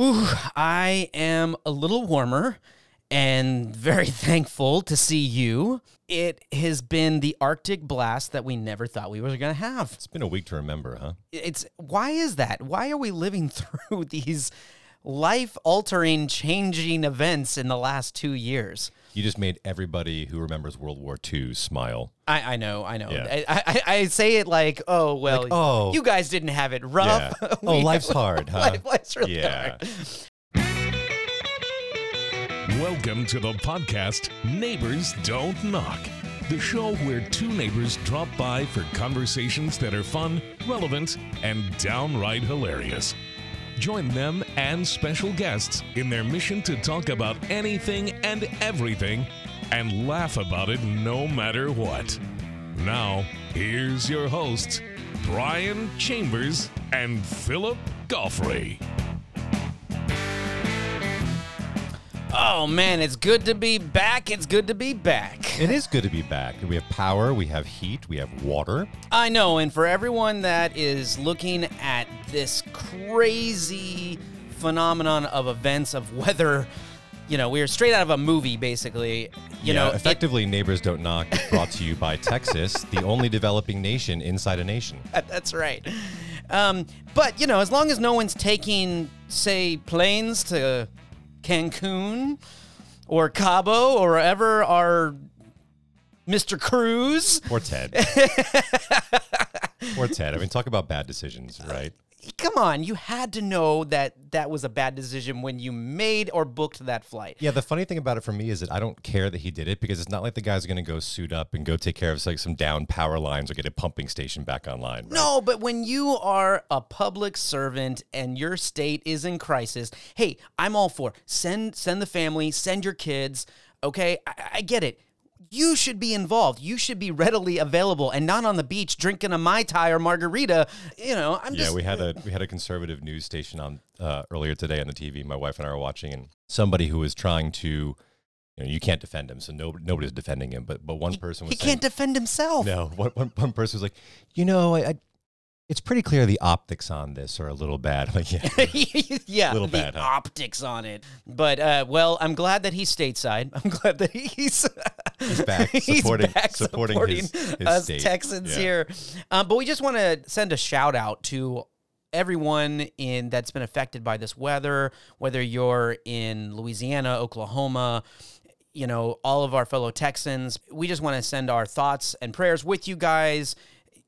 Ooh, I am a little warmer and very thankful to see you. It has been the Arctic blast that we never thought we were going to have. It's been a week to remember, huh? It's why is that? Why are we living through these life altering, changing events in the last two years? You just made everybody who remembers World War II smile. I, I know, I know. Yeah. I, I, I say it like, oh, well, Like, oh. you guys didn't have it rough. Yeah. Oh, We- life's hard, huh? Life- life's really Yeah. hard. Welcome to the podcast Neighbors Don't Knock, the show where two neighbors drop by for conversations that are fun, relevant, and downright hilarious. Join them and special guests in their mission to talk about anything and everything and laugh about it no matter what. Now, here's your hosts, Brian Chambers and Philip Goffrey. Oh, man, it's good to be back. It's good to be back. It is good to be back. We have power, we have heat, we have water. I know, and for everyone that is looking at this crazy phenomenon of events of weather, you know, we are straight out of a movie, basically. You yeah, know, it- effectively, Neighbors Don't Knock brought to you by Texas, the only developing nation inside a nation. That's right. Um, but you know, as long as no one's taking, say, planes to Cancun or Cabo or wherever our Mr. Cruz. Or Ted. or Ted. I mean, talk about bad decisions, right? Come on, you had to know that that was a bad decision when you made or booked that flight. Yeah, the funny thing about it for me is that I don't care that he did it because it's not like the guy's going to go suit up and go take care of like some down power lines or get a pumping station back online. right? No, but when you are a public servant and your state is in crisis, hey, I'm all for send send the family, send your kids. Okay, I, I get it. You should be involved. You should be readily available and not on the beach drinking a mai tai or margarita. You know, I'm Yeah, just we had a we had a conservative news station on uh, earlier today on the TV. My wife and I were watching, and somebody who was trying to, you know, you can't defend him, so no, nobody's defending him. But but one person was he saying, can't defend himself. no, one, one, one person was like, you know, I, I, it's pretty clear the optics on this are a little bad. Like, yeah, yeah, Little the bad, huh? optics on it. But uh, well, I'm glad that he's stateside. I'm glad that he's he's back He's supporting supporting, his, his us state. Texans Yeah. here. Um, but we just want to send a shout out to everyone in that's been affected by this weather, whether you're in Louisiana, Oklahoma, you know, all of our fellow Texans. We just want to send our thoughts and prayers with you guys.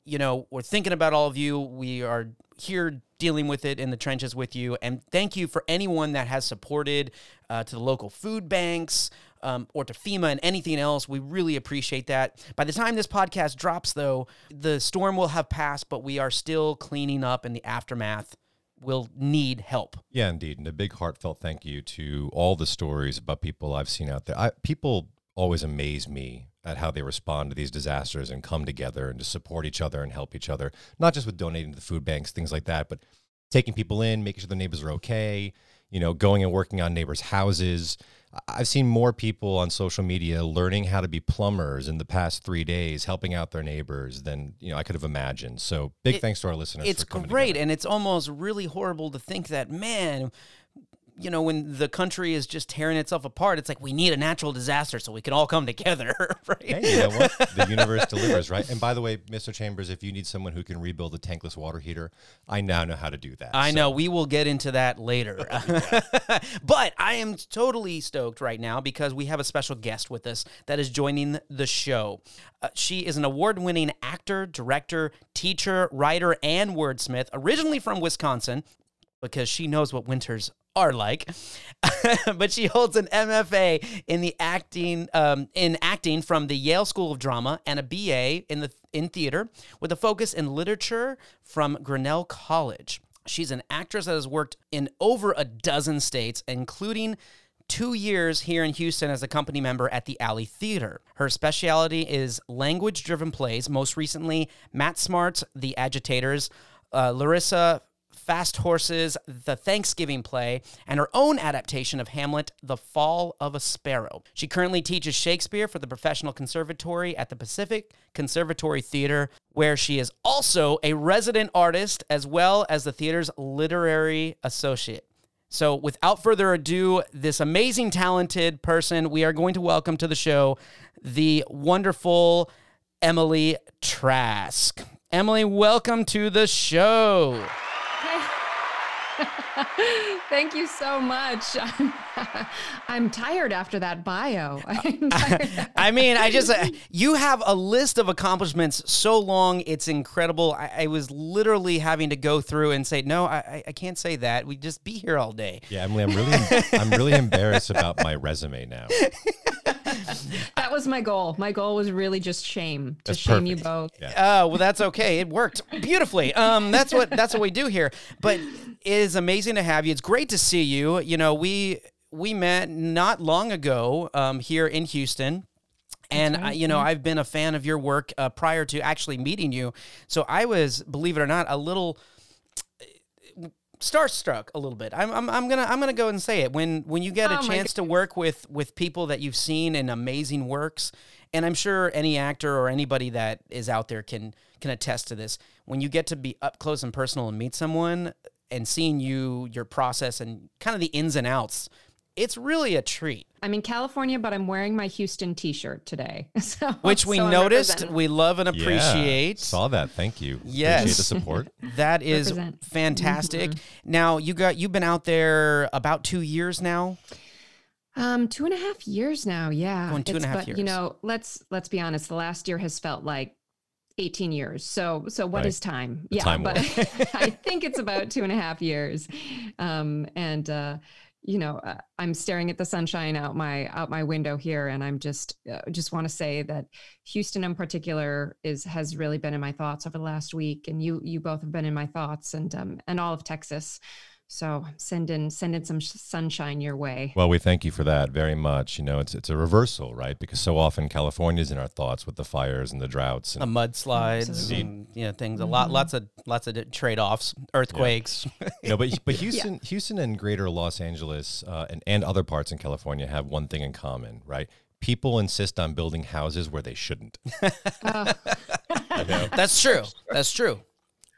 You know, we're thinking about all of you. We are here dealing with it in the trenches with you. And thank you for anyone that has supported uh, to the local food banks um, or to FEMA and anything else. We really appreciate that. By the time this podcast drops, though, the storm will have passed, but we are still cleaning up in the aftermath. Will need help. Yeah, indeed. And a big heartfelt thank you to all the stories about people I've seen out there. I, people always amaze me at how they respond to these disasters and come together and to support each other and help each other, not just with donating to the food banks, things like that, but taking people in, making sure the neighbors are okay, you know, going and working on neighbors' houses. I've seen more people on social media learning how to be plumbers in the past three days, helping out their neighbors than you know I could have imagined. So big It- thanks to our listeners. it's great together. and it's almost really horrible to think that man you know when the country is just tearing itself apart it's like we need a natural disaster so we can all come together right Hey, you know what? The universe delivers, right? And by the way, Mr. Chambers, if you need someone who can rebuild a tankless water heater, I now know how to do that. I So- know we will get into that later. but I am totally stoked right now because we have a special guest with us that is joining the show. Uh, she is an award winning actor, director, teacher, writer, and wordsmith, originally from Wisconsin because she knows what winters are like. but she holds an MFA in the acting um, in acting from the Yale School of Drama and a BA in the in theater with a focus in literature from Grinnell College. She's an actress that has worked in over a dozen states, including two years here in Houston as a company member at the Alley Theater. Her specialty is language driven plays, most recently, Mat Smart's The Agitators, uh, Larissa FastHorse's, the Thanksgiving play, and her own adaptation of Hamlet, The Fall of a Sparrow. She currently teaches Shakespeare for the Professional Conservatory at the Pacific Conservatory Theater, where she is also a resident artist as well as the theater's literary associate. So, without further ado, this amazing, talented person we are going to welcome to the show, the wonderful Emily Trask. Emily, welcome to the show. Thank you so much. I'm, I'm tired after that bio. I mean, I just, uh, you have a list of accomplishments so long, it's incredible. I, I, was literally having to go through and say, no, I, I can't say that. We just be here all day. Yeah, Emily, I'm really, I'm really embarrassed about my resume now. that was my goal. My goal was really just shame to that's shame perfect. you both. Yeah. Oh, well, that's okay. It worked beautifully. Um, that's what that's what we do here. But it is amazing to have you. It's great to see you. You know, we we met not long ago um, here in Houston. And right. I, you know, I've been a fan of your work uh, prior to actually meeting you. So I was, believe it or not, a little starstruck a little bit. I'm, I'm, I'm gonna I'm gonna go and say it when when you get a oh chance to work with with people that you've seen in amazing works, and I'm sure any actor or anybody that is out there can can attest to this. When you get to be up close and personal and meet someone and seeing you your process and kind of the ins and outs it's really a treat. I'm in California, but I'm wearing my Houston T-shirt today, so, which we so noticed, we love and appreciate. Yeah, saw that. Thank you. Yes, appreciate the support. that is Represent. fantastic. Mm-hmm. Now you got you've been out there about two years now. Um, two and a half years now. Yeah, going two and a half but, years. You know, let's let's be honest. The last year has felt like 18 years. So, so what right. is time? The yeah, time but I think it's about two and a half years. Um, and, uh, you know, uh, I'm staring at the sunshine out my out my window here, and I'm just uh, just want to say that Houston in particular is has really been in my thoughts over the last week, and you you both have been in my thoughts, and um, and all of Texas. So send in send in some sunshine your way. Well, we thank you for that very much. You know, it's it's a reversal, right? Because so often California's in our thoughts with the fires and the droughts and the mudslides Absolutely. and you know things. Mm-hmm. A lot, mm-hmm. lots of lots of trade offs, earthquakes. Yeah. you know, but but Houston, yeah. Houston and Greater Los Angeles uh, and and other parts in California have one thing in common, right? People insist on building houses where they shouldn't. Uh. you know? That's true. That's true.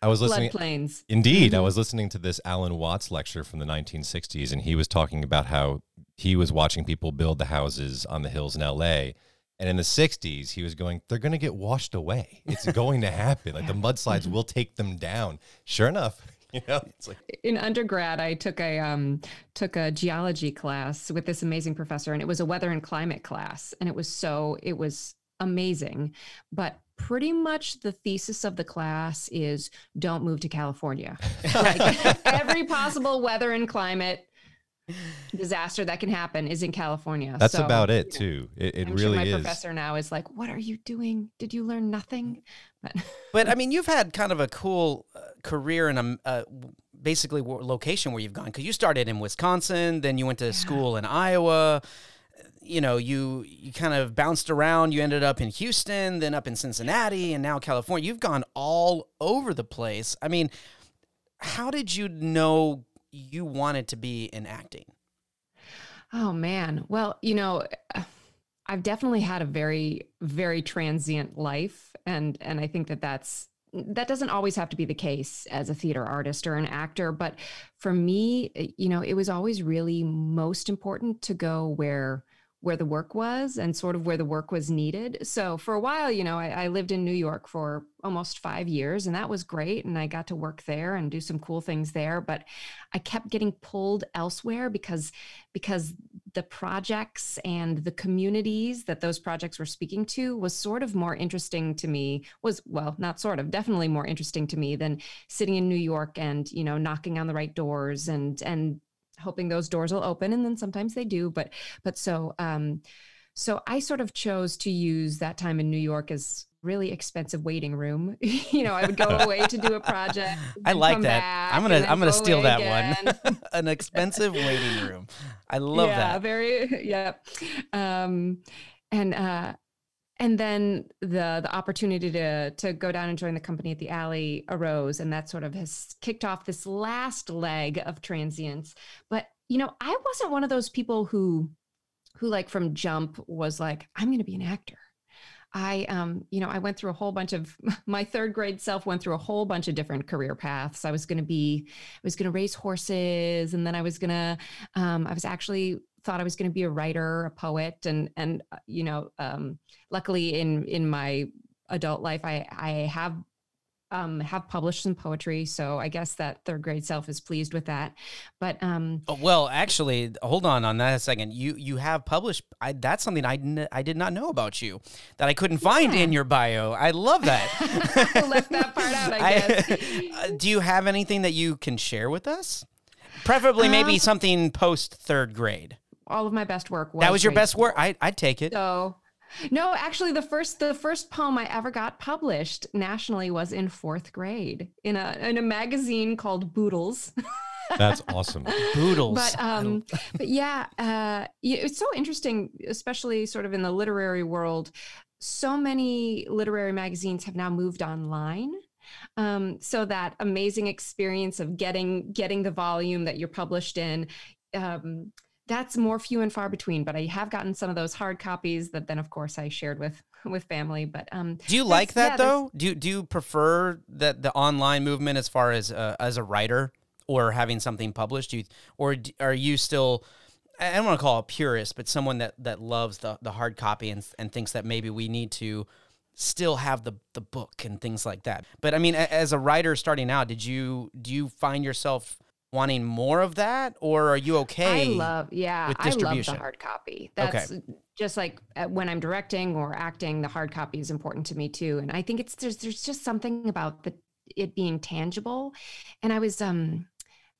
I was listening. Floodplains. Indeed, mm-hmm. I was listening to this Alan Watts lecture from the 1960s, and he was talking about how he was watching people build the houses on the hills in L.A. And in the 60s, he was going, they're going to get washed away. It's going to happen. Like the mudslides mm-hmm. will take them down. Sure enough, you know, like- in undergrad, I took a um, took a geology class with this amazing professor, and it was a weather and climate class, and it was so it was amazing. But pretty much the thesis of the class is don't move to California. like every possible weather and climate disaster that can happen is in California. That's so, about it too. It, it I'm really sure my is. professor now is like, "What are you doing? Did you learn nothing?" But, but I mean, you've had kind of a cool uh, career in a uh, basically location where you've gone because you started in Wisconsin, then you went to yeah. school in Iowa you know, you you kind of bounced around. You ended up in Houston, then up in Cincinnati, and now California. You've gone all over the place. I mean, how did you know you wanted to be in acting? Oh man. Well, you know, I've definitely had a very very transient life and and I think that that's that doesn't always have to be the case as a theater artist or an actor but for me you know it was always really most important to go where where the work was and sort of where the work was needed. So for a while, you know, I, I, lived in New York for almost five years, and that was great. And I got to work there and do some cool things there. But I kept getting pulled elsewhere because because the projects and the communities that those projects were speaking to was sort of more interesting to me. Was well, not sort of, definitely more interesting to me than sitting in New York and you know knocking on the right doors and and hoping those doors will open and then sometimes they do but but so um so i sort of chose to use that time in new york as really expensive waiting room. You know i would go away to do a project i like that. i'm gonna i'm gonna steal that again. one an expensive waiting room. I love yeah, that. very yeah um and uh and then the the opportunity to to go down and join the company at the alley arose and that sort of has kicked off this last leg of transience but you know i wasn't one of those people who who like from jump was like i'm going to be an actor I, um, you know, I went through a whole bunch of my third grade self went through a whole bunch of different career paths. I was going to be, I was going to raise horses, and then I was going to, um, I was actually thought I was going to be a writer, a poet, and and uh, you know, um, luckily in in my adult life, I I have um, have published some poetry. So I guess that third grade self is pleased with that. But um, oh, well, actually, hold on on that a second. You you have published. I, that's something I n- I did not know about you that I couldn't find Yeah. in your bio. I love that. I left that part out. I guess. Uh, do you have anything that you can share with us? Preferably, maybe Um, something post third grade. All of my best work. Was That was your grade best work. I I'd take it. So, no, actually, the first the first poem I ever got published nationally was in fourth grade in a in a magazine called Boodles. That's awesome. Boodles. but um, but yeah, uh, it's so interesting, especially sort of in the literary world. So many literary magazines have now moved online. Um, so that amazing experience of getting getting the volume that you're published in, um, that's more few and far between. But I have gotten some of those hard copies that then, of course, I shared with with family. But um, do you like that yeah, though? Do you, do you prefer that the online movement as far as uh, as a writer or having something published? Do you, or are you still? I don't want to call it purist, but someone that that loves the the hard copy and and thinks that maybe we need to still have the the book and things like that. But I mean, as a writer starting out, did you do you find yourself wanting more of that, or are you okay? I love, yeah, I love the hard copy. Okay. That's just like uh, when I'm directing or acting, the hard copy is important to me too. And I think it's there's there's just something about the it being tangible. And I was um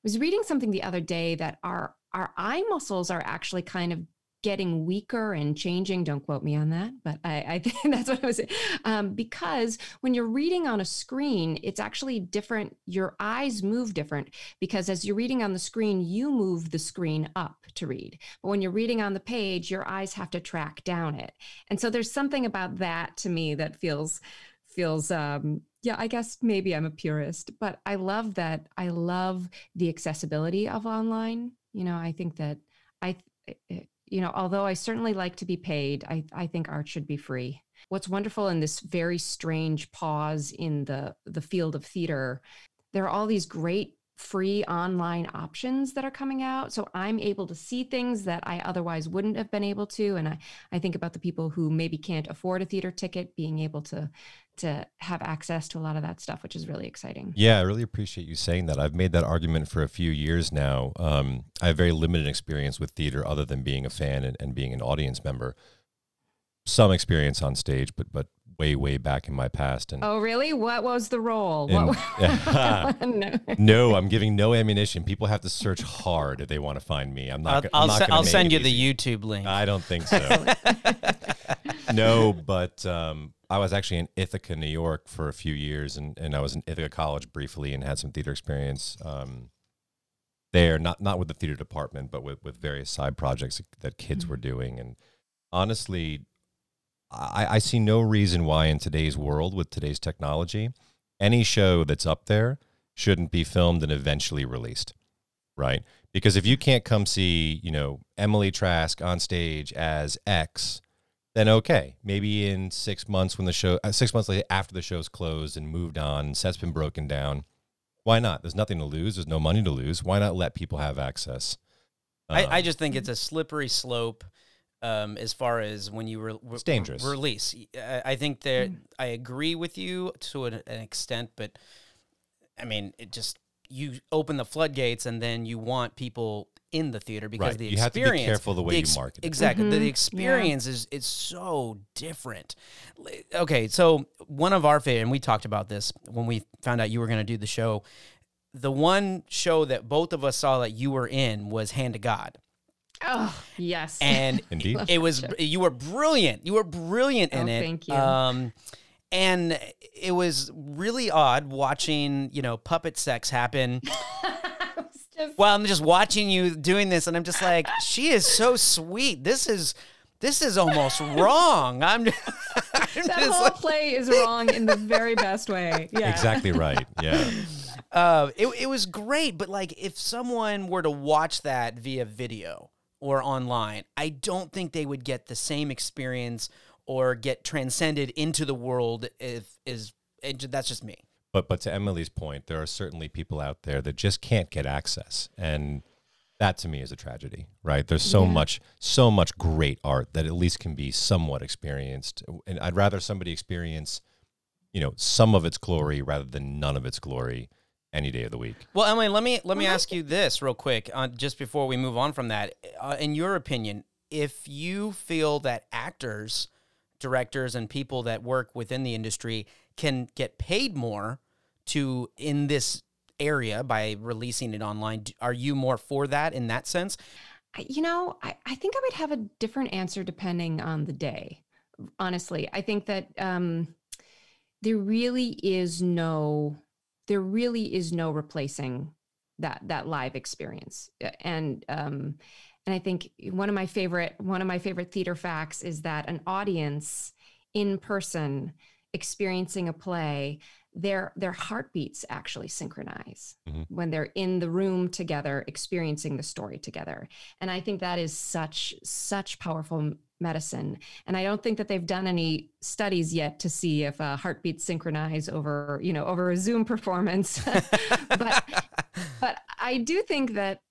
was reading something the other day that our our eye muscles are actually kind of getting weaker and changing. Don't quote me on that, but I, I think that's what I was um, because when you're reading on a screen, it's actually different. Your eyes move different because as you're reading on the screen, you move the screen up to read. But when you're reading on the page, your eyes have to track down it. And so there's something about that to me that feels feels um yeah, I guess maybe I'm a purist, but I love that I love the accessibility of online. You know, I think that I eh, you know, although I certainly like to be paid, I I think art should be free. What's wonderful in this very strange pause in the the field of theater, there are all these great free online options that are coming out. So I'm able to see things that I otherwise wouldn't have been able to. And I, I think about the people who maybe can't afford a theater ticket being able to to have access to a lot of that stuff, which is really exciting. Yeah, I really appreciate you saying that. I've made that argument for a few years now. Um, I have very limited experience with theater other than being a fan and, and being an audience member. Some experience on stage, but but way way back in my past. And Oh, really? What was the role? And- what, no. no, I'm giving no ammunition. People have to search hard if they want to find me. I'm not. I'll, I'll, I'm not se- gonna I'll send you easy. the YouTube link. I don't think so. no, but um, I was actually in Ithaca, New York for a few years, and, and I was in Ithaca College briefly and had some theater experience um, there, not not with the theater department, but with, with various side projects that kids were doing. And honestly, I, I see no reason why in today's world, with today's technology, any show that's up there shouldn't be filmed and eventually released, right? Because if you can't come see, you know, Emily Trask on stage as X, then okay, maybe in six months when the show, uh, six months later after the show's closed and moved on, set's been broken down, why not? There's nothing to lose. There's no money to lose. Why not let people have access? I, I Um, just think it's a slippery slope um, as far as when you re- re- It's dangerous. release. I, I think that I agree with you to an, an extent, but I mean, it just you open the floodgates and then you want people in the theater because Right. the You have to be experience. careful the way the you market it. Exactly, the, Mhm. the Yeah. experience is it's so different. Okay, so one of our favorite, and we talked about this when we found out you were going to do the show. The one show that both of us saw that you were in was Hand to God. Oh, yes. and Indeed. it was you were brilliant. You were brilliant in Oh, it. thank you. Um, and it was really odd watching you know puppet sex happen. Just- Well, I'm just watching you doing this, and I'm just like, she is so sweet. This is this is almost wrong. I'm, I'm that whole like, play is wrong in the very best way. Yeah. Exactly right. Yeah. uh, it it was great, but like if someone were to watch that via video or online, I don't think they would get the same experience or get transcended into the world if is it, that's just me. But but to Emily's point, there are certainly people out there that just can't get access, and that to me is a tragedy, right? There's so Yeah. much so much great art that at least can be somewhat experienced, and I'd rather somebody experience, you know, some of its glory rather than none of its glory any day of the week. Well, Emily, let me let me ask you this real quick, uh, just before we move on from that. Uh, in your opinion, if you feel that actors, directors, and people that work within the industry can get paid more to in this area by releasing it online, are you more for that in that sense? You know, I, I think I would have a different answer depending on the day. Honestly, I think that um, there really is no, there really is no replacing that that live experience. And um, and I think one of my favorite one of my favorite theater facts is that an audience in person experiencing a play their their heartbeats actually synchronize Mhm. when they're in the room together experiencing the story together and i think that is such such powerful medicine. And i don't think that they've done any studies yet to see if uh, heartbeats synchronize over you know over a zoom performance. But but i do think that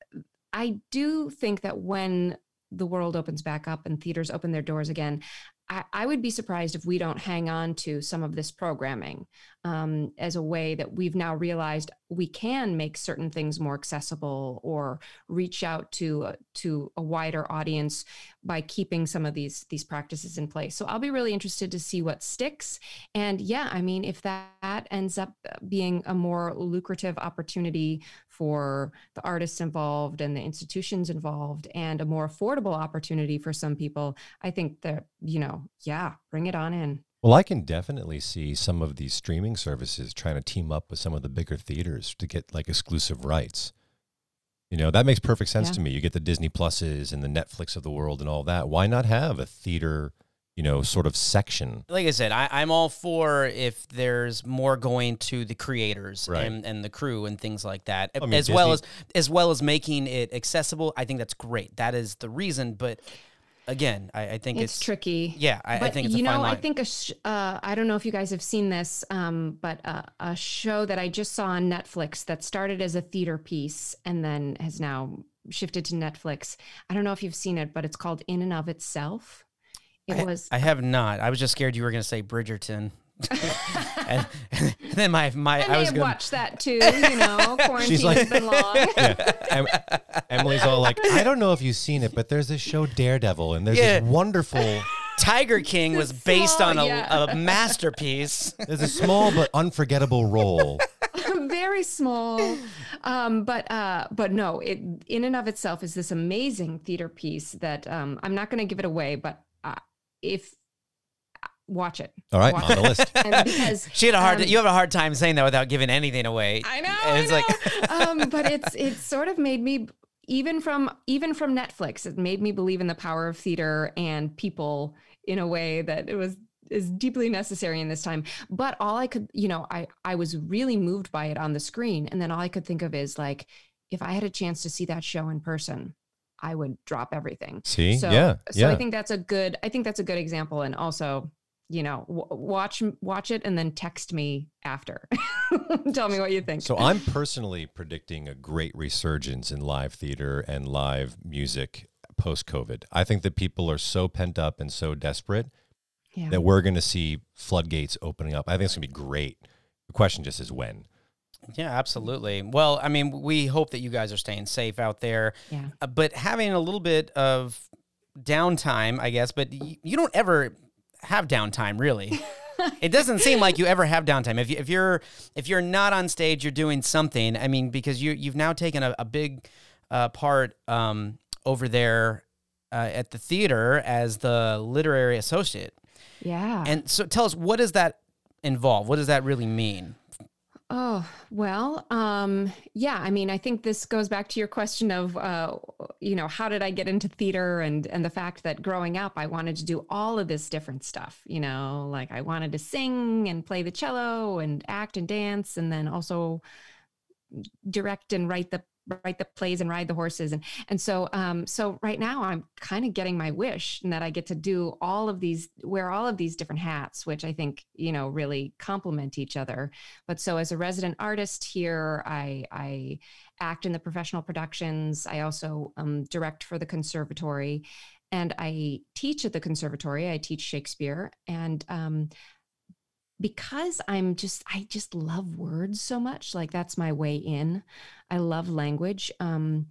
i do think that when the world opens back up and theaters open their doors again I, I would be surprised if we don't hang on to some of this programming um, as a way that we've now realized we can make certain things more accessible or reach out to to a wider audience by keeping some of these these practices in place. So I'll be really interested to see what sticks. And yeah, I mean, if that ends up being a more lucrative opportunity for the artists involved and the institutions involved, and a more affordable opportunity for some people, I think that you know, yeah, bring it on in. Well, I can definitely see some of these streaming services trying to team up with some of the bigger theaters to get like exclusive rights. You know, that makes perfect sense Yeah. to me. You get the Disney Pluses and the Netflix of the world and all that. Why not have a theater, you know, sort of section? like I said, I, I'm all for if there's more going to the creators Right. and, and the crew and things like that, I mean, as well as as well as making it accessible. I think that's great. That is the reason. But again, I, I think It's, it's, tricky. Yeah, I, I think it's you a fine know. I think a sh- uh, I don't know if you guys have seen this, um, but uh, a show that I just saw on Netflix that started as a theater piece and then has now shifted to Netflix. I don't know if you've seen it, but it's called In and of Itself. It I, was I have not. I was just scared you were going to say Bridgerton. And, and then my my I I was have going. watch that too. You know, quarantine like- has been long. Yeah. Em- Emily's all like, I don't know if you've seen it, but there's this show Daredevil, and there's Yeah. this wonderful, Tiger King was It's based small, on a, yeah. a masterpiece. there's a small but unforgettable role. very small um but uh but no it in and of itself is this amazing theater piece that um i'm not going to give it away but uh, if watch it All right, Watch on the list. and because She had a hard. um, you have a hard time saying that without giving anything away. I know. And it's I like know. um, but it's it's sort of made me even from even from Netflix, it made me believe in the power of theater and people in a way that it was is deeply necessary in this time. But all I could, you know, I I was really moved by it on the screen, and then all I could think of is like, if I had a chance to see that show in person, I would drop everything. See? So, yeah. so yeah. I think that's a good. I think that's a good example, and also, you know, w- watch watch it and then text me after. Tell me what you think. So I'm personally predicting a great resurgence in live theater and live music post COVID. I think that people are so pent up and so desperate yeah. that we're going to see floodgates opening up. I think it's going to be great. The question just is when. Yeah, absolutely. Well, I mean, we hope that you guys are staying safe out there, yeah. uh, but having a little bit of downtime, I guess. But y- you don't ever have downtime, really. it doesn't seem like you ever have downtime. If you, if you're if you're not on stage, you're doing something. I mean, because you you've now taken a, a big uh, part um, over there uh, at the theater as the literary associate. Yeah. And so, tell us what does that involve? What does that really mean? Oh, well, um, yeah, I mean, I think this goes back to your question of, uh, you know, how did I get into theater and, and the fact that growing up, I wanted to do all of this different stuff, you know, like I wanted to sing and play the cello and act and dance and then also direct and write the write the plays and ride the horses. And and so um so right now i'm kind of getting my wish and that i get to do all of these wear all of these different hats which i think you know really complement each other. But so as a resident artist here i i act in the professional productions. I also um, direct for the conservatory. And i teach at the conservatory. I teach shakespeare. And um, because I'm just I just love words so much. Like that's my way in. I love language. Um,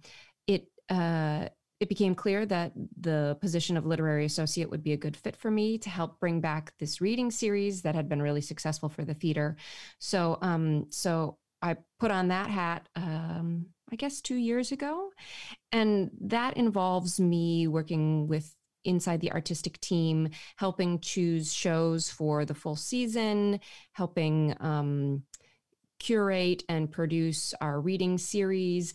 it uh, it became clear that the position of literary associate would be a good fit for me to help bring back this reading series that had been really successful for the theater. So um, so I put on that hat. Um, I guess two years ago, and that involves me working with inside the artistic team, helping choose shows for the full season, helping um, curate and produce our reading series.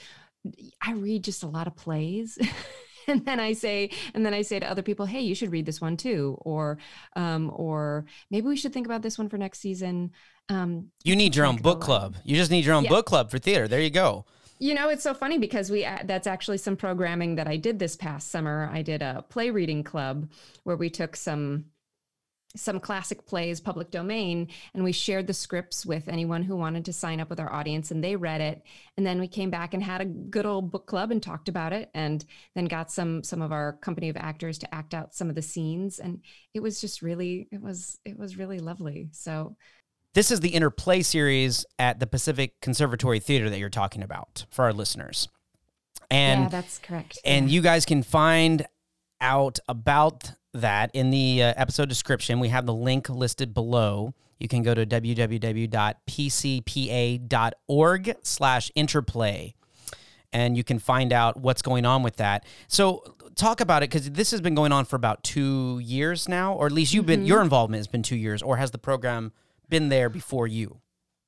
I read just a lot of plays. and then I say, and then I say to other people, "Hey, you should read this one too," or, um, or maybe we should think about this one for next season. Um, you need your own book club. You just need your own yeah. book club for theater. There you go. You know, it's so funny because we uh, that's actually some programming that I did this past summer. I did a play reading club where we took some some classic plays public domain and we shared the scripts with anyone who wanted to sign up with our audience and they read it and then we came back and had a good old book club and talked about it and then got some some of our company of actors to act out some of the scenes and it was just really it was it was really lovely so this is the interplay series at the Pacific Conservatory Theater that you're talking about for our listeners. And yeah, that's correct. And yeah. you guys can find out about that in the uh, episode description. We have the link listed below. You can go to www.pcpa.org slash interplay and you can find out what's going on with that. So talk about it because this has been going on for about two years now, or at least you've been mm-hmm. your involvement has been two years, or has the program been there before you?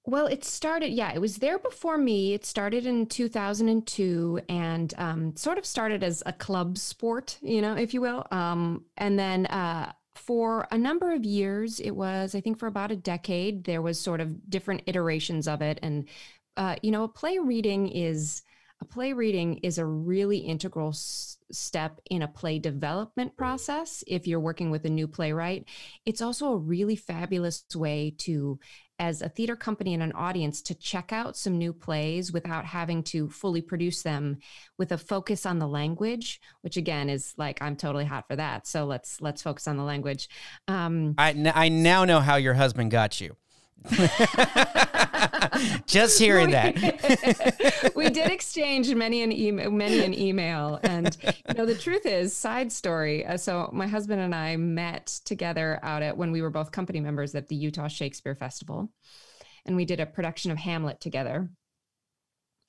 Well, it started, yeah, it was there before me. It started in 2002 and um, sort of started as a club sport, you know, if you will. Um, and then uh, for a number of years, it was, I think, for about a decade, there was sort of different iterations of it. And, uh, you know, a play reading is a play reading is a really integral s- step in a play development process if you're working with a new playwright it's also a really fabulous way to as a theater company and an audience to check out some new plays without having to fully produce them with a focus on the language which again is like i'm totally hot for that. So let's let's focus on the language. Um, I, n- I now know how your husband got you Just hearing that. we did exchange many an email, many an email, and you know the truth is, side story. Uh, so my husband and I met together out at when we were both company members at the Utah Shakespeare Festival, and we did a production of Hamlet together.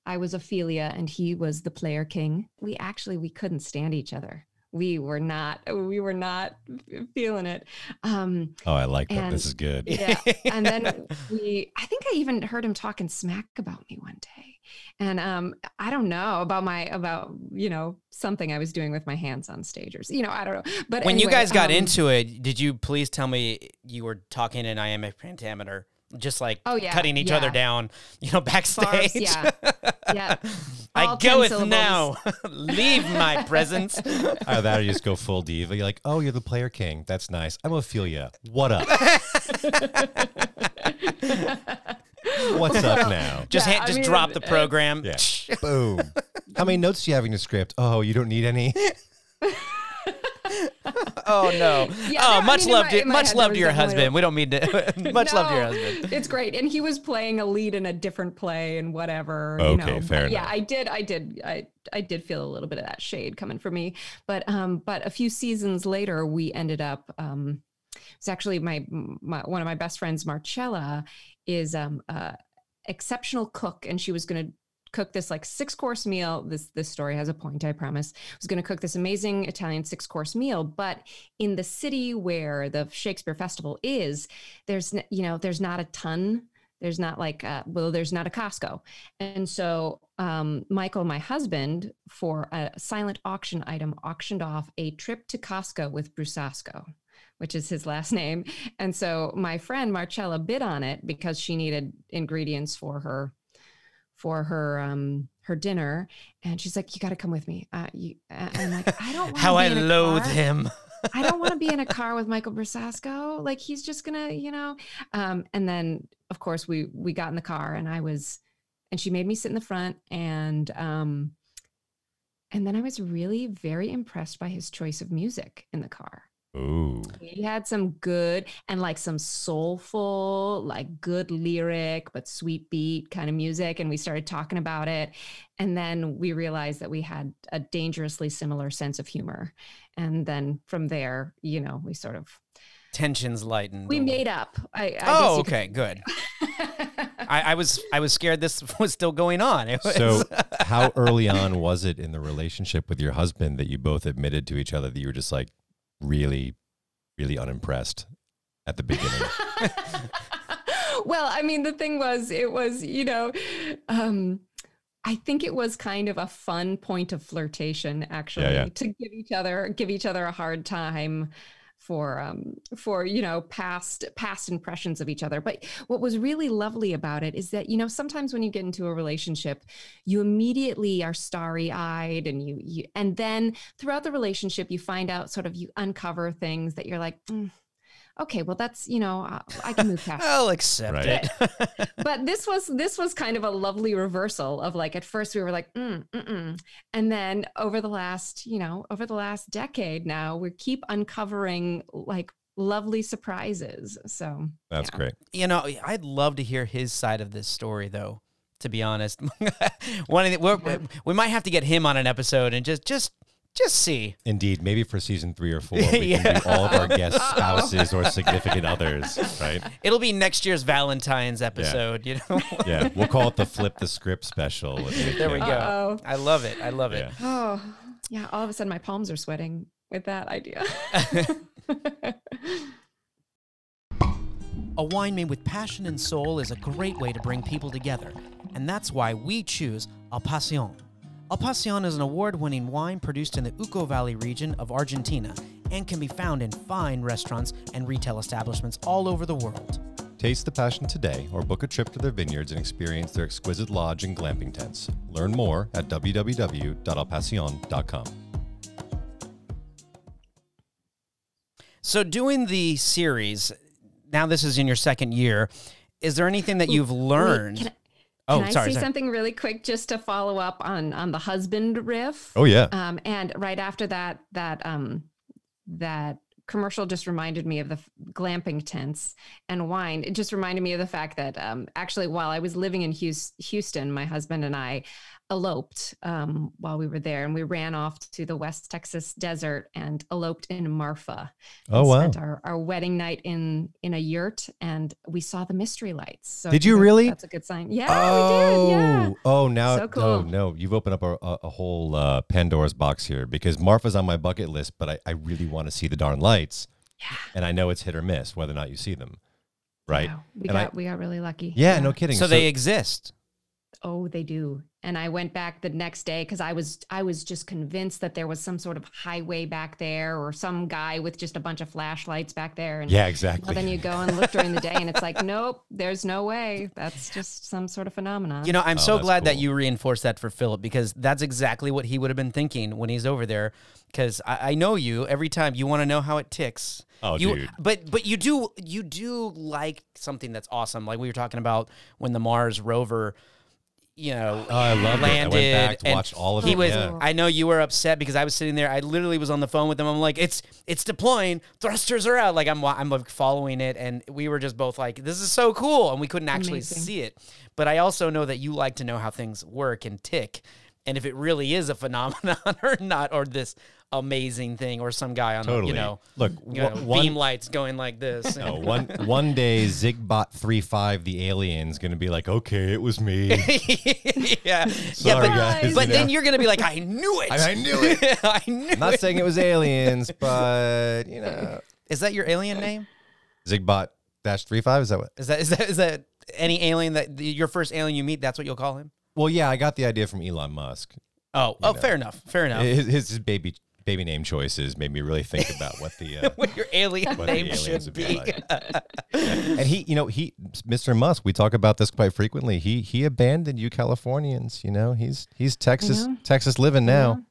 I was Ophelia, and he was the player king. We actually we couldn't stand each other we were not we were not feeling it. Um oh i like that. This is good. yeah and then we i think i even heard him talking smack about me one day. And um i don't know about my about you know something i was doing with my hands on stage or you know i don't know. But when anyway, you guys got um, into it did you please tell me you were talking in iambic pentameter just like oh, yeah, either each yeah. other down, you know, backstage. yeah. yeah. I goeth now. Leave my presence. Either that or you just go full diva. You're like, oh, you're the player king. That's nice. I'm Ophelia. What up? What's up now? Just yeah, hand, just mean, drop the program. Yeah. Boom. How many notes do you have in your script? Oh, you don't need any oh no. Yeah, oh, no, much I mean, love, to, much love to your husband. We don't mean to. much no, love to your husband. It's great, and he was playing a lead in a different play and whatever. Okay, you know. fair enough. Yeah, I did. I did. I I did feel a little bit of that shade coming from me, but um, but a few seasons later, we ended up um, it's actually my, my one of my best friends, Marcella, is um, uh, exceptional cook, and she was going to cook this like six course meal. This this story has a point, I promise. I was going to cook this amazing Italian six course meal, but in the city where the Shakespeare Festival is, there's you know there's not a ton. There's not like uh, well, there's not a Costco, and so um, Michael, my husband, for a silent auction item, auctioned off a trip to Costco with Brusasco which is his last name. And so my friend Marcella bid on it because she needed ingredients for her for her um, her dinner, and she's like, "You got to come with me." Uh, you, uh, and I'm like, "I don't." How I loathe car. him. I don't want to be in a car with Michael Brusasco. Like he's just gonna, you know. Um, and then of course we we got in the car and I was, and she made me sit in the front and um, and then I was really very impressed by his choice of music in the car. Ooh. He had some good and like some soulful, like good lyric, but sweet beat kind of music. And we started talking about it. And then we realized that we had a dangerously similar sense of humor. And then from there, you know, we sort of Tensions lightened. we made up. I, I Oh, guess you could- okay, good. I, I was I was scared this was still going on. Was, So, how early on was it in the relationship with your husband that you both admitted to each other that you were just like really, really unimpressed at the beginning? well, I mean, the thing was, it was, you know, um, I think it was kind of a fun point of flirtation, actually, yeah. to give each other give each other a hard time for um for you know past past impressions of each other. But what was really lovely about it is that you know sometimes when you get into a relationship you immediately are starry-eyed and you, you and then throughout the relationship you find out sort of you uncover things that you're like "Mm, okay well that's you know I, I can move past I'll accept Right. it. but this was this was kind of a lovely reversal of like at first we were like mm, mm-mm. and then over the last you know over the last decade now we keep uncovering like lovely surprises so That's Yeah. great. you know, I'd love to hear his side of this story, though. To be honest, one of the, we're, Yeah. we might have to get him on an episode and just just just see. Indeed, maybe for season three or four, we can do all of our guest spouses or significant others, right? It'll be next year's Valentine's episode. You know, Yeah, we'll call it the flip the script special. if there we go. Uh-oh. I love it. I love it. Oh yeah all of a sudden my palms are sweating with that idea A wine made with passion and soul is a great way to bring people together, and that's why we choose El Pasión. El Pasión is an award winning wine produced in the Uco Valley region of Argentina and can be found in fine restaurants and retail establishments all over the world. Taste the passion today or book a trip to their vineyards and experience their exquisite lodge and glamping tents. Learn more at www.elpasion.com. So, doing the series, now this is in your second year, is there anything that you've learned? can I, oh, can I sorry. say sorry. something really quick just to follow up on on the husband riff Oh, yeah. Um, and right after that, that um, that commercial just reminded me of the f- glamping tents and wine. It just reminded me of the fact that um, actually, while I was living in Houston, my husband and I eloped um, while we were there, and we ran off to the West Texas desert and eloped in Marfa. Oh, and wow. Spent our, our wedding night in in a yurt, and we saw the mystery lights. So Did you really? That's a good sign. Yeah, oh, we did. Yeah. oh, now, So oh no, you've opened up a, a, a whole uh, Pandora's box here because Marfa's on my bucket list, but I, I really want to see the darn lights, Yeah. and I know it's hit or miss whether or not you see them, right? Wow. We And I- got we got really lucky. Yeah, no kidding. so, they exist. Oh, they do. And I went back the next day because I was I was just convinced that there was some sort of highway back there or some guy with just a bunch of flashlights back there. And yeah, exactly. well, then you go and look during the day and it's like, nope, there's no way. That's just some sort of phenomenon. You know, I'm Oh, so that's glad that you reinforced that for Philip because that's exactly what he would have been thinking when he's over there. Because I, I know you. Every time you want to know how it ticks. Oh, you, dude. But but you do you do like something that's awesome. Like we were talking about when the Mars rover, you know, Oh, I loved it. I landed. went back to and watch all of he it, was. yeah. I know you were upset because I was sitting there. I literally was on the phone with him. I'm like, it's it's deploying. Thrusters are out. Like I'm I'm like following it, and we were just both like, this is so cool, and we couldn't actually Amazing. see it. But I also know that you like to know how things work and tick, and if it really is a phenomenon or not, or this amazing thing, or some guy on Totally. the you know, Look, you know, one- beam lights going like this. No, one one day Zigbot 3.5, the alien's going to be like, okay, it was me. yeah, yeah, Sorry, but, guys, but you then you're gonna be like, I knew it. I- I knew it. I knew I'm not saying it was aliens, but, you know. Is that your alien name? Zigbot dash 3.5, is that what? Is that is that is that any alien that your first alien you meet? That's what you'll call him. Well, yeah, I got the idea from Elon Musk. Oh, oh, know. fair enough. Fair enough. His, his baby baby name choices made me really think about what the uh, what your alien What name aliens should be be. like. and he, you know, he, Mr. Musk, we talk about this quite frequently. He he abandoned you Californians. You know, he's he's Texas know. Texas living now.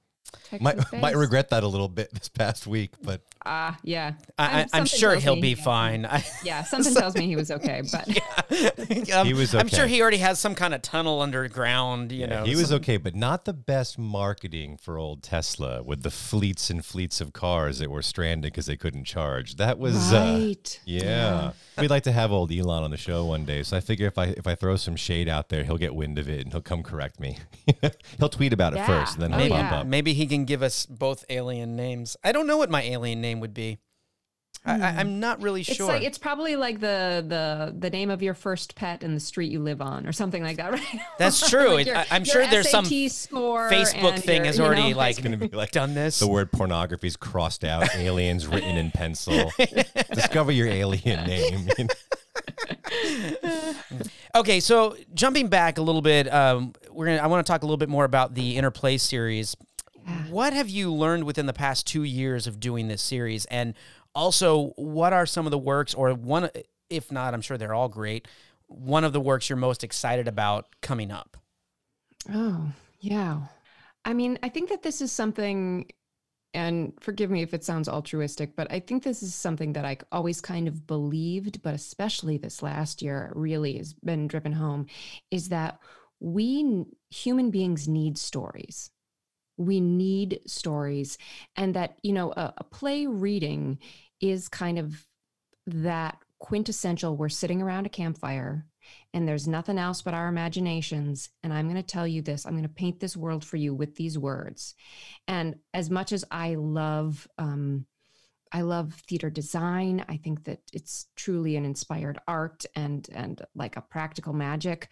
Texas Might face. might regret that a little bit this past week, but Ah, yeah. I, I, I'm- I'm sure he'll me- be fine. I, Yeah, something tells me he was okay, but Um, He was I'm sure he already has some kind of tunnel underground. You know, he was some- okay. But not the best marketing for old Tesla with the fleets and fleets of cars that were stranded because they couldn't charge. That was uh, right. Yeah. We'd like to have old Elon on the show one day. So I figure if I if I throw some shade out there, he'll get wind of it and he'll come correct me. he'll tweet about it Yeah. first, and then Oh, he'll maybe pop up. maybe he can give us both alien names. I don't know what my alien name would be. I, I, I'm not really It's sure. like it's probably like the the the name of your first pet and the street you live on, or something like that, right? That's true. Like your- I- I'm sure there's some SAT score Facebook thing your, has you already know, like It's gonna be like done this. the word pornography is crossed out, aliens written in pencil. Discover your alien name. Okay, so jumping back a little bit, um, we're gonna. I want to talk a little bit more about the Interplay series. What have you learned within the past two years of doing this series, and also what are some of the works, or one, if not, I'm sure they're all great. One of the works you're most excited about coming up. Oh, yeah. I mean, I think that this is something, and forgive me if it sounds altruistic, but I think this is something that I always kind of believed, but especially this last year really has been driven home is that we human beings need stories. We need stories. And that, you know, a, a play reading is kind of that quintessential we're sitting around a campfire and there's nothing else but our imaginations. And I'm going to tell you this I'm going to paint this world for you with these words. And as much as I love, um, I love theater design. I think that it's truly an inspired art and and like a practical magic.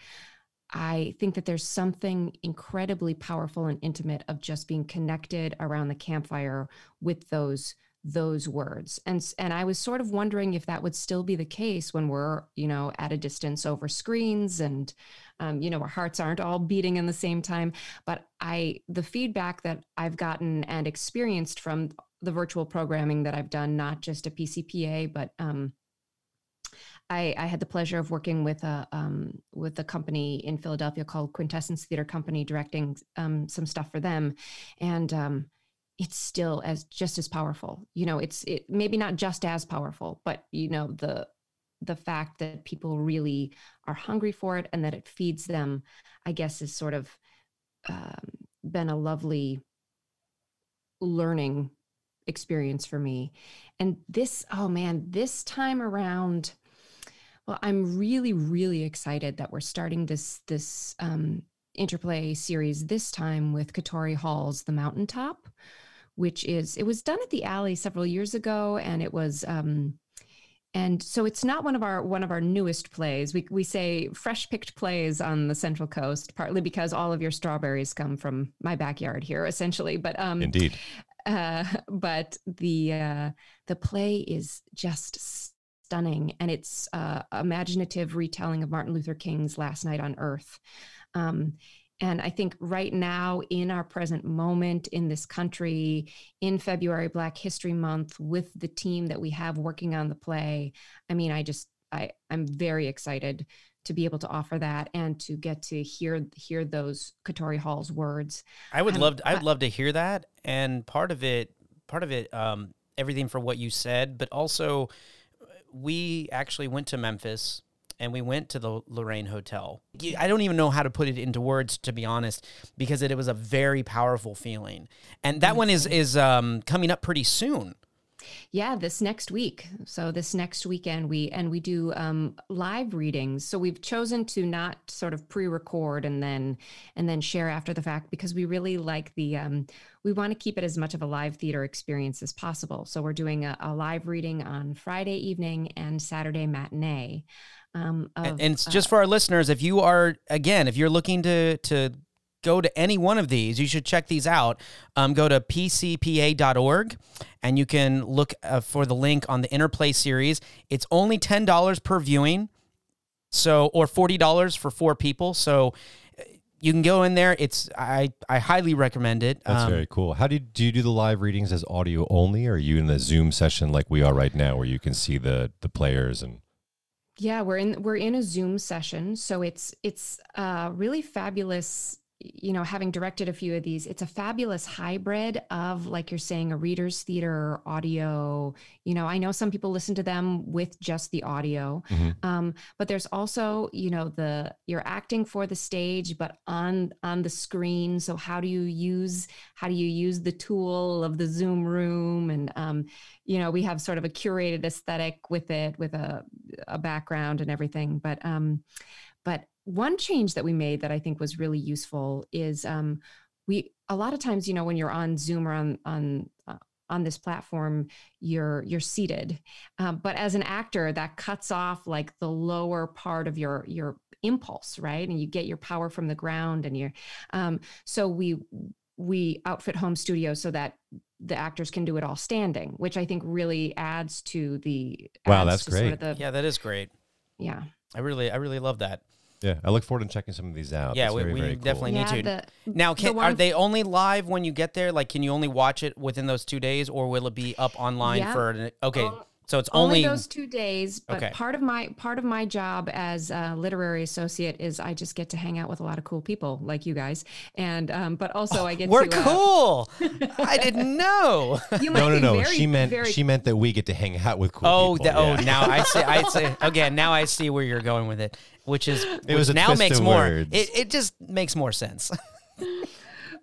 I think that there's something incredibly powerful and intimate of just being connected around the campfire with those those words. And and i was sort of wondering if that would still be the case when we're you know at a distance over screens and um, you know our hearts aren't all beating in the same time. But i the feedback that i've gotten and experienced from the virtual programming that i've done not just a pcpa but um, I, I had the pleasure of working with a um, with a company in Philadelphia called Quintessence Theater Company, directing um, some stuff for them, and um, it's still as just as powerful. You know, it's it maybe not just as powerful, but you know the the fact that people really are hungry for it and that it feeds them, I guess, is sort of um, been a lovely learning experience for me. And this, oh man, this time around, well, I'm really, really excited that we're starting this this um, interplay series this time with Katori Hall's The Mountaintop, which is it was done at the Alley several years ago, and it was. Um, and so it's not one of our one of our newest plays. We we say fresh picked plays on the Central Coast, partly because all of your strawberries come from my backyard here, essentially. But um, Indeed. uh, but the uh, the play is just stunning, and it's uh, imaginative retelling of Martin Luther King's Last Night on Earth. Um, and I think right now, in our present moment in this country, in February Black History Month, with the team that we have working on the play, I mean, I just I I'm very excited to be able to offer that and to get to hear hear those Katori Hall's words. I would I'm- love I would love to hear that, and part of it, part of it, um, everything for what you said, but also we actually went to Memphis and we went to the Lorraine Hotel. I don't even know how to put it into words, to be honest, because it, it was a very powerful feeling, and that one is is um, coming up pretty soon. Yeah, this next week. So this next weekend we and we do um live readings. So we've chosen to not sort of pre-record and then and then share after the fact because we really like the um we want to keep it as much of a live theater experience as possible. So we're doing a, a live reading on Friday evening and Saturday matinee. Um of, And, uh, just for our listeners, if you are again, if you're looking to to go to any one of these, you should check these out. Um, go to pcpa.org and you can look uh, for the link on the Interplay series. It's only ten dollars per viewing, so or forty dollars for four people. So uh, you can go in there. It's I I highly recommend it. That's Um, very cool. How do you, do you do the live readings as audio only, or are you in the Zoom session like we are right now, where you can see the the players and? Yeah, we're in we're in a Zoom session, so it's it's uh, really fabulous. You know, having directed a few of these, it's a fabulous hybrid of, like you're saying, a reader's theater audio. You know, I know some people listen to them with just the audio, Mhm. um, but there's also, you know, the you're acting for the stage, but on on the screen. So how do you use how do you use the tool of the Zoom room and um, you know we have sort of a curated aesthetic with it with a a background and everything but um but one change that we made that i think was really useful is um we a lot of times you know when you're on zoom or on on uh, on this platform you're you're seated um, but as an actor that cuts off like the lower part of your your impulse right and you get your power from the ground and you're um, so we we outfit home studio so that the actors can do it all standing which i think really adds to the Wow, that's to sort of great. the, Yeah, that is great. yeah I really I really love that. Yeah, I look forward to checking some of these out. Yeah, That's we- very, we very cool. definitely need yeah to. the, Now, the are they only live when you get there? Like, can you only watch it within those two days, or will it be up online Yeah. for? An, okay, On- so it's only, only. those two days but Okay. part of my part of my job as a literary associate is i just get to hang out with a lot of cool people like you guys and um but also i get we're to uh, cool. I didn't know. you might No, no, be no. very, she meant very she meant that we get to hang out with cool oh, people. the, oh, now I see. I see. Again, now I see where you're going with it, which is which was a now twist makes of more. words. It it just makes more sense.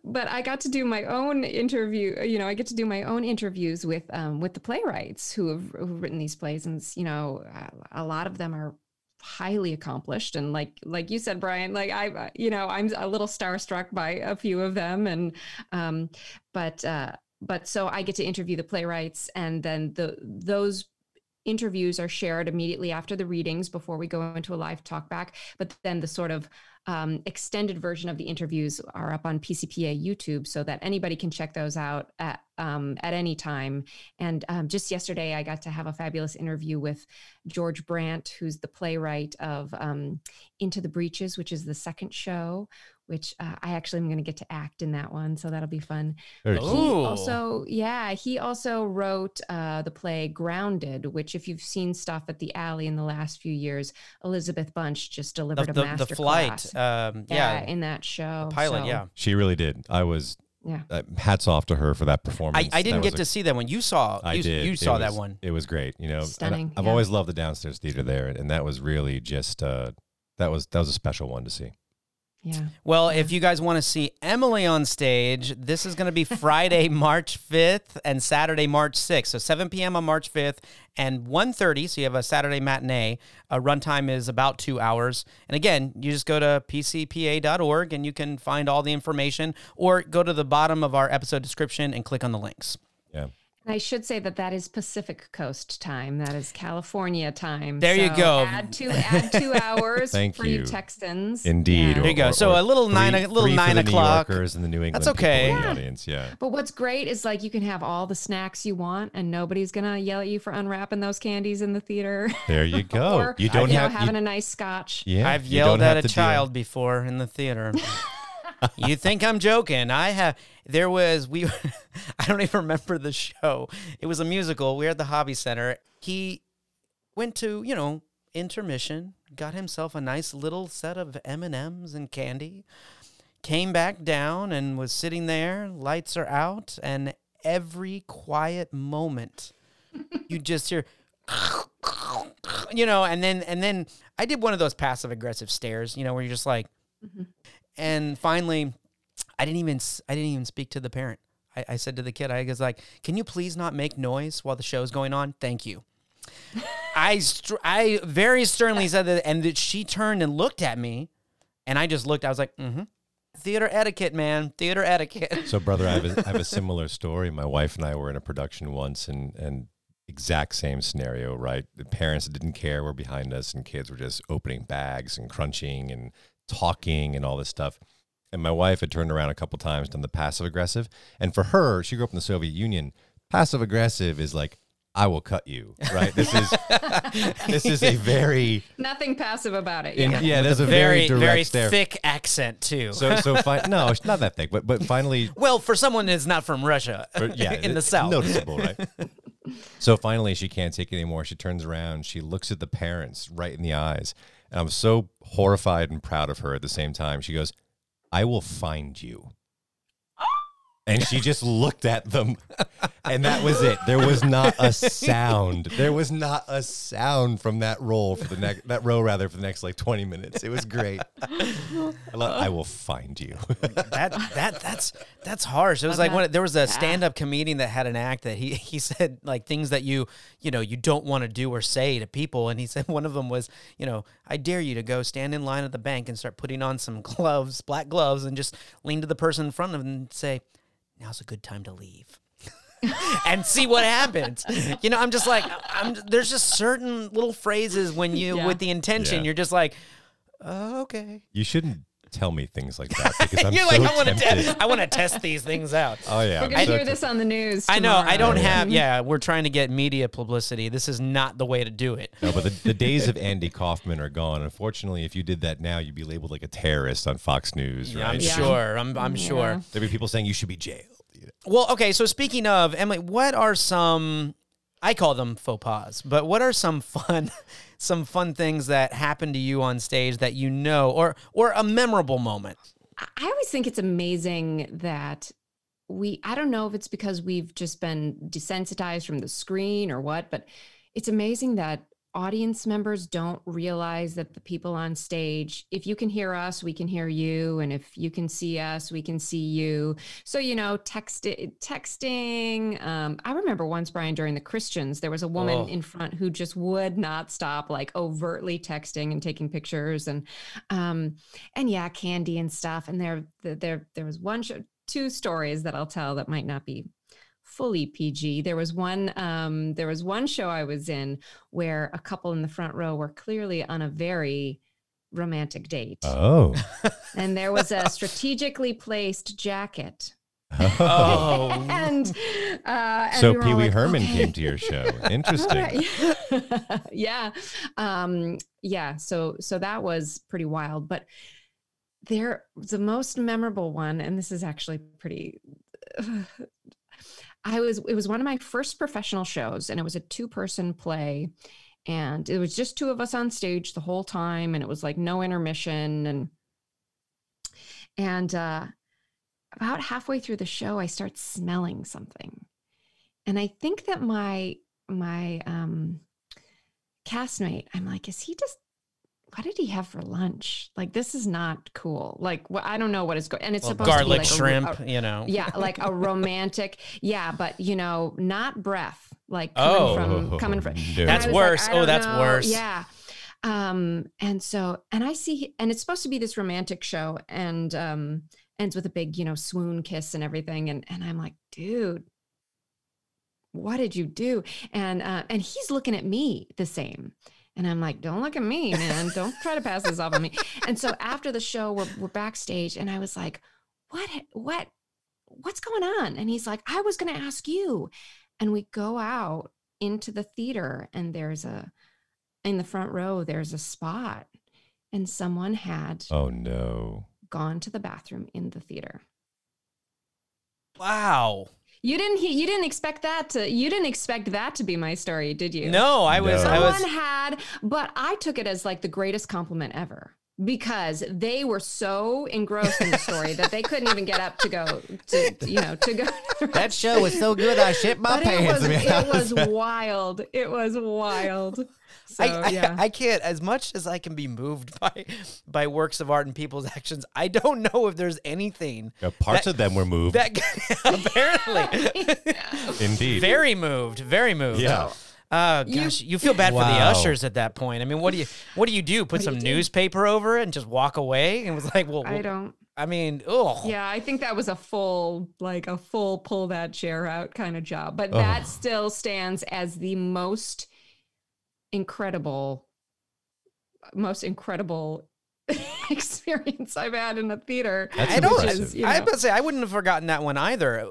but I got to do my own interview. You know, I get to do my own interviews with um, with the playwrights who have who've written these plays, and you know, a lot of them are highly accomplished and like like you said brian like i you know i'm a little starstruck by a few of them and um but uh but so i get to interview the playwrights and then the those interviews are shared immediately after the readings before we go into a live talk back but then the sort of um, extended version of the interviews are up on PCPA YouTube so that anybody can check those out at, um, at any time. And um, just yesterday, I got to have a fabulous interview with George Brant, who's the playwright of um, Into the Breeches, which is the second show, which uh, I actually am going to get to act in that one. So that'll be fun. Very Oh. cool. He also, yeah, he also wrote uh, the play Grounded, which, if you've seen stuff at the Alley in the last few years, Elizabeth Bunch just The, delivered a the, master the flight. class. Um, yeah, yeah, in that show. pilot. So, yeah. She really did. I was yeah. uh, hats off to her for that performance. I, I didn't That get a- to see that one. You saw. I you, did. You It saw that one. It was great. You know, and I- Stunning, I've yeah. always loved the downstairs theater there, and that was really just uh, that was that was a special one to see. Yeah. Well, if you guys want to see Emily on stage, this is going to be Friday, March 5th and Saturday, March 6th. So 7 p.m. on March 5th and 1.30, so you have a Saturday matinee. Uh, runtime is about two hours. And again, you just go to pcpa.org and you can find all the information or go to the bottom of our episode description and click on the links. Yeah. And I should say that that is Pacific Coast time. That is California time. There you go. Add two, add two hours Thank for you, you. Texans. Indeed. Yeah. There you go. So a little nine- a little three for nine the o'clock. New Yorkers and the New England That's okay. in the Yeah. audience. Yeah. But what's great is like you can have all the snacks you want, and nobody's gonna yell at you for unwrapping those candies in the theater. There you go. or you don't you have know, having you, a nice scotch. yeah. I've yelled at a to deal- child before in the theater. you think I'm joking? I have. There was we. I don't even remember the show. It was a musical. We were at the Hobby Center. He went to you know intermission, got himself a nice little set of M and M's and candy, came back down and was sitting there. Lights are out, and every quiet moment, you just hear you know, and then and then I did one of those passive aggressive stares, you know, where you're just like, mm-hmm. And finally, I didn't even I didn't even speak to the parent. I, I said to the kid, I was like, "Can you please not make noise while the show's going on? Thank you." I str- I very sternly said that, and that she turned and looked at me, and I just looked. I was like, "Mm-hmm." Theater etiquette, man. Theater etiquette. So, brother, I have, a, I have a similar story. My wife and I were in a production once, and and exact same scenario, right? The parents didn't care were behind us, and kids were just opening bags and crunching and talking and all this stuff. And my wife had turned around a couple times, done the passive aggressive, and for her, she grew up in the Soviet Union. Passive aggressive is like I will cut you. Right. This is this is a very Nothing passive about it. in, Yeah. yeah. There's a very, very very stare. thick accent too. So so fi- no, it's not that thick. But but finally, well, for someone that's not from Russia, But yeah, in the it's south. noticeable, right? so finally, she can't take it anymore. She turns around. She looks at the parents right in the eyes, and I'm so horrified and proud of her at the same time. She goes, "I will find you." And she just looked at them, and that was it. There was not a sound. There was not a sound from that roll for the next that row rather for the next like twenty minutes. It was great. I, love, I will find you. that that that's that's harsh. It was like when there was a stand-up comedian that had an act that he he said like things that you you know you don't want to do or say to people, and he said one of them was you know I dare you to go stand in line at the bank and start putting on some gloves, black gloves, and just lean to the person in front of them and say, "Now's a good time to leave." and see what happens. You know, I'm just like, I'm, there's just certain little phrases when you, Yeah. with the intention, Yeah. you're just like, oh, okay. You shouldn't tell me things like that because I'm You're so like, I want to, tempted. te- I want to test these things out. Oh yeah, We're I'm gonna so hear tempted. this on the news. I know. I don't have. Yeah, we're trying to get media publicity. This is not the way to do it. No, but the, the days of Andy Kaufman are gone. Unfortunately, if you did that now, you'd be labeled like a terrorist on Fox News, I'm? Yeah. sure. I'm. I'm Yeah. sure. There'd be people saying you should be jailed. Well, okay. So speaking of Emily, what are some? I call them faux pas, but what are some fun, some fun things that happen to you on stage that you know, or or a memorable moment? I I always think it's amazing that we, I don't know if it's because we've just been desensitized from the screen or what, but it's amazing that audience members don't realize that the people on stage, if you can hear us, we can hear you. And if you can see us, we can see you. So, you know, text, texting. Um, I remember once, Brian, during the Christians, there was a woman Oh. in front who just would not stop, like overtly texting and taking pictures. And, um, and yeah, candy and stuff. And there, there, there was one show, two stories that I'll tell that might not be fully PG. There was one, um, there was one show I was in where a couple in the front row were clearly on a very romantic date, Oh, and there was a strategically placed jacket. Oh, and, uh, and so we Pee Wee like, Herman "Okay." came to your show. Interesting. yeah. yeah. Um, yeah. So, so that was pretty wild, but there the most memorable one, and this is actually pretty, I was, it was one of my first professional shows and it was a two person play and it was just two of us on stage the whole time. And it was like no intermission and, and, uh, about halfway through the show, I start smelling something. And I think that my my um castmate, I'm like, is he just what did he have for lunch? Like this is not cool. Like what I don't know what is going and it's well, supposed garlic to be like a shrimp. a- you know. yeah, like a romantic, yeah, but you know, not breath, like coming Oh. from coming from. No. That's was like, worse. Oh, that's know. worse. Yeah. Um, and so, and I see, and it's supposed to be this romantic show, and um, ends with a big, you know, swoon kiss and everything, and and I'm like, dude, what did you do? And uh, and he's looking at me the same. And I'm like, don't look at me, man. Don't try to pass this off on me. And so after the show, we're, we're backstage, and I was like, what, what, what's going on? And he's like, I was going to ask you. And we go out into the theater, and there's a, in the front row, there's a spot, and someone had Oh no. gone to the bathroom in the theater. Wow. You didn't, he, you didn't expect that to, you didn't expect that to be my story, did you? No, I was. No. I was. Someone had, but I took it as like the greatest compliment ever because they were so engrossed in the story that they couldn't even get up to go to, you know, to go. That show was so good, I shit my but it pants. was, it was wild. It was wild. So, I, I, yeah. I can't as much as I can be moved by by works of art and people's actions. I don't know if there's anything Yeah, parts that- of them were moved. that apparently Indeed. very moved, very moved. Yeah. Oh gosh, you, feel bad for the Wow. ushers at that point. I mean, what do you what do you do? Put do some you do? newspaper over it and just walk away? And it was like, well, I well, don't. I mean, oh, Yeah, I think that was a full, like a full pull that chair out kind of job. But that still stands as the most incredible, most incredible experience I've had in a theater. That's I don't. Which is, you I know- would say I wouldn't have forgotten that one either.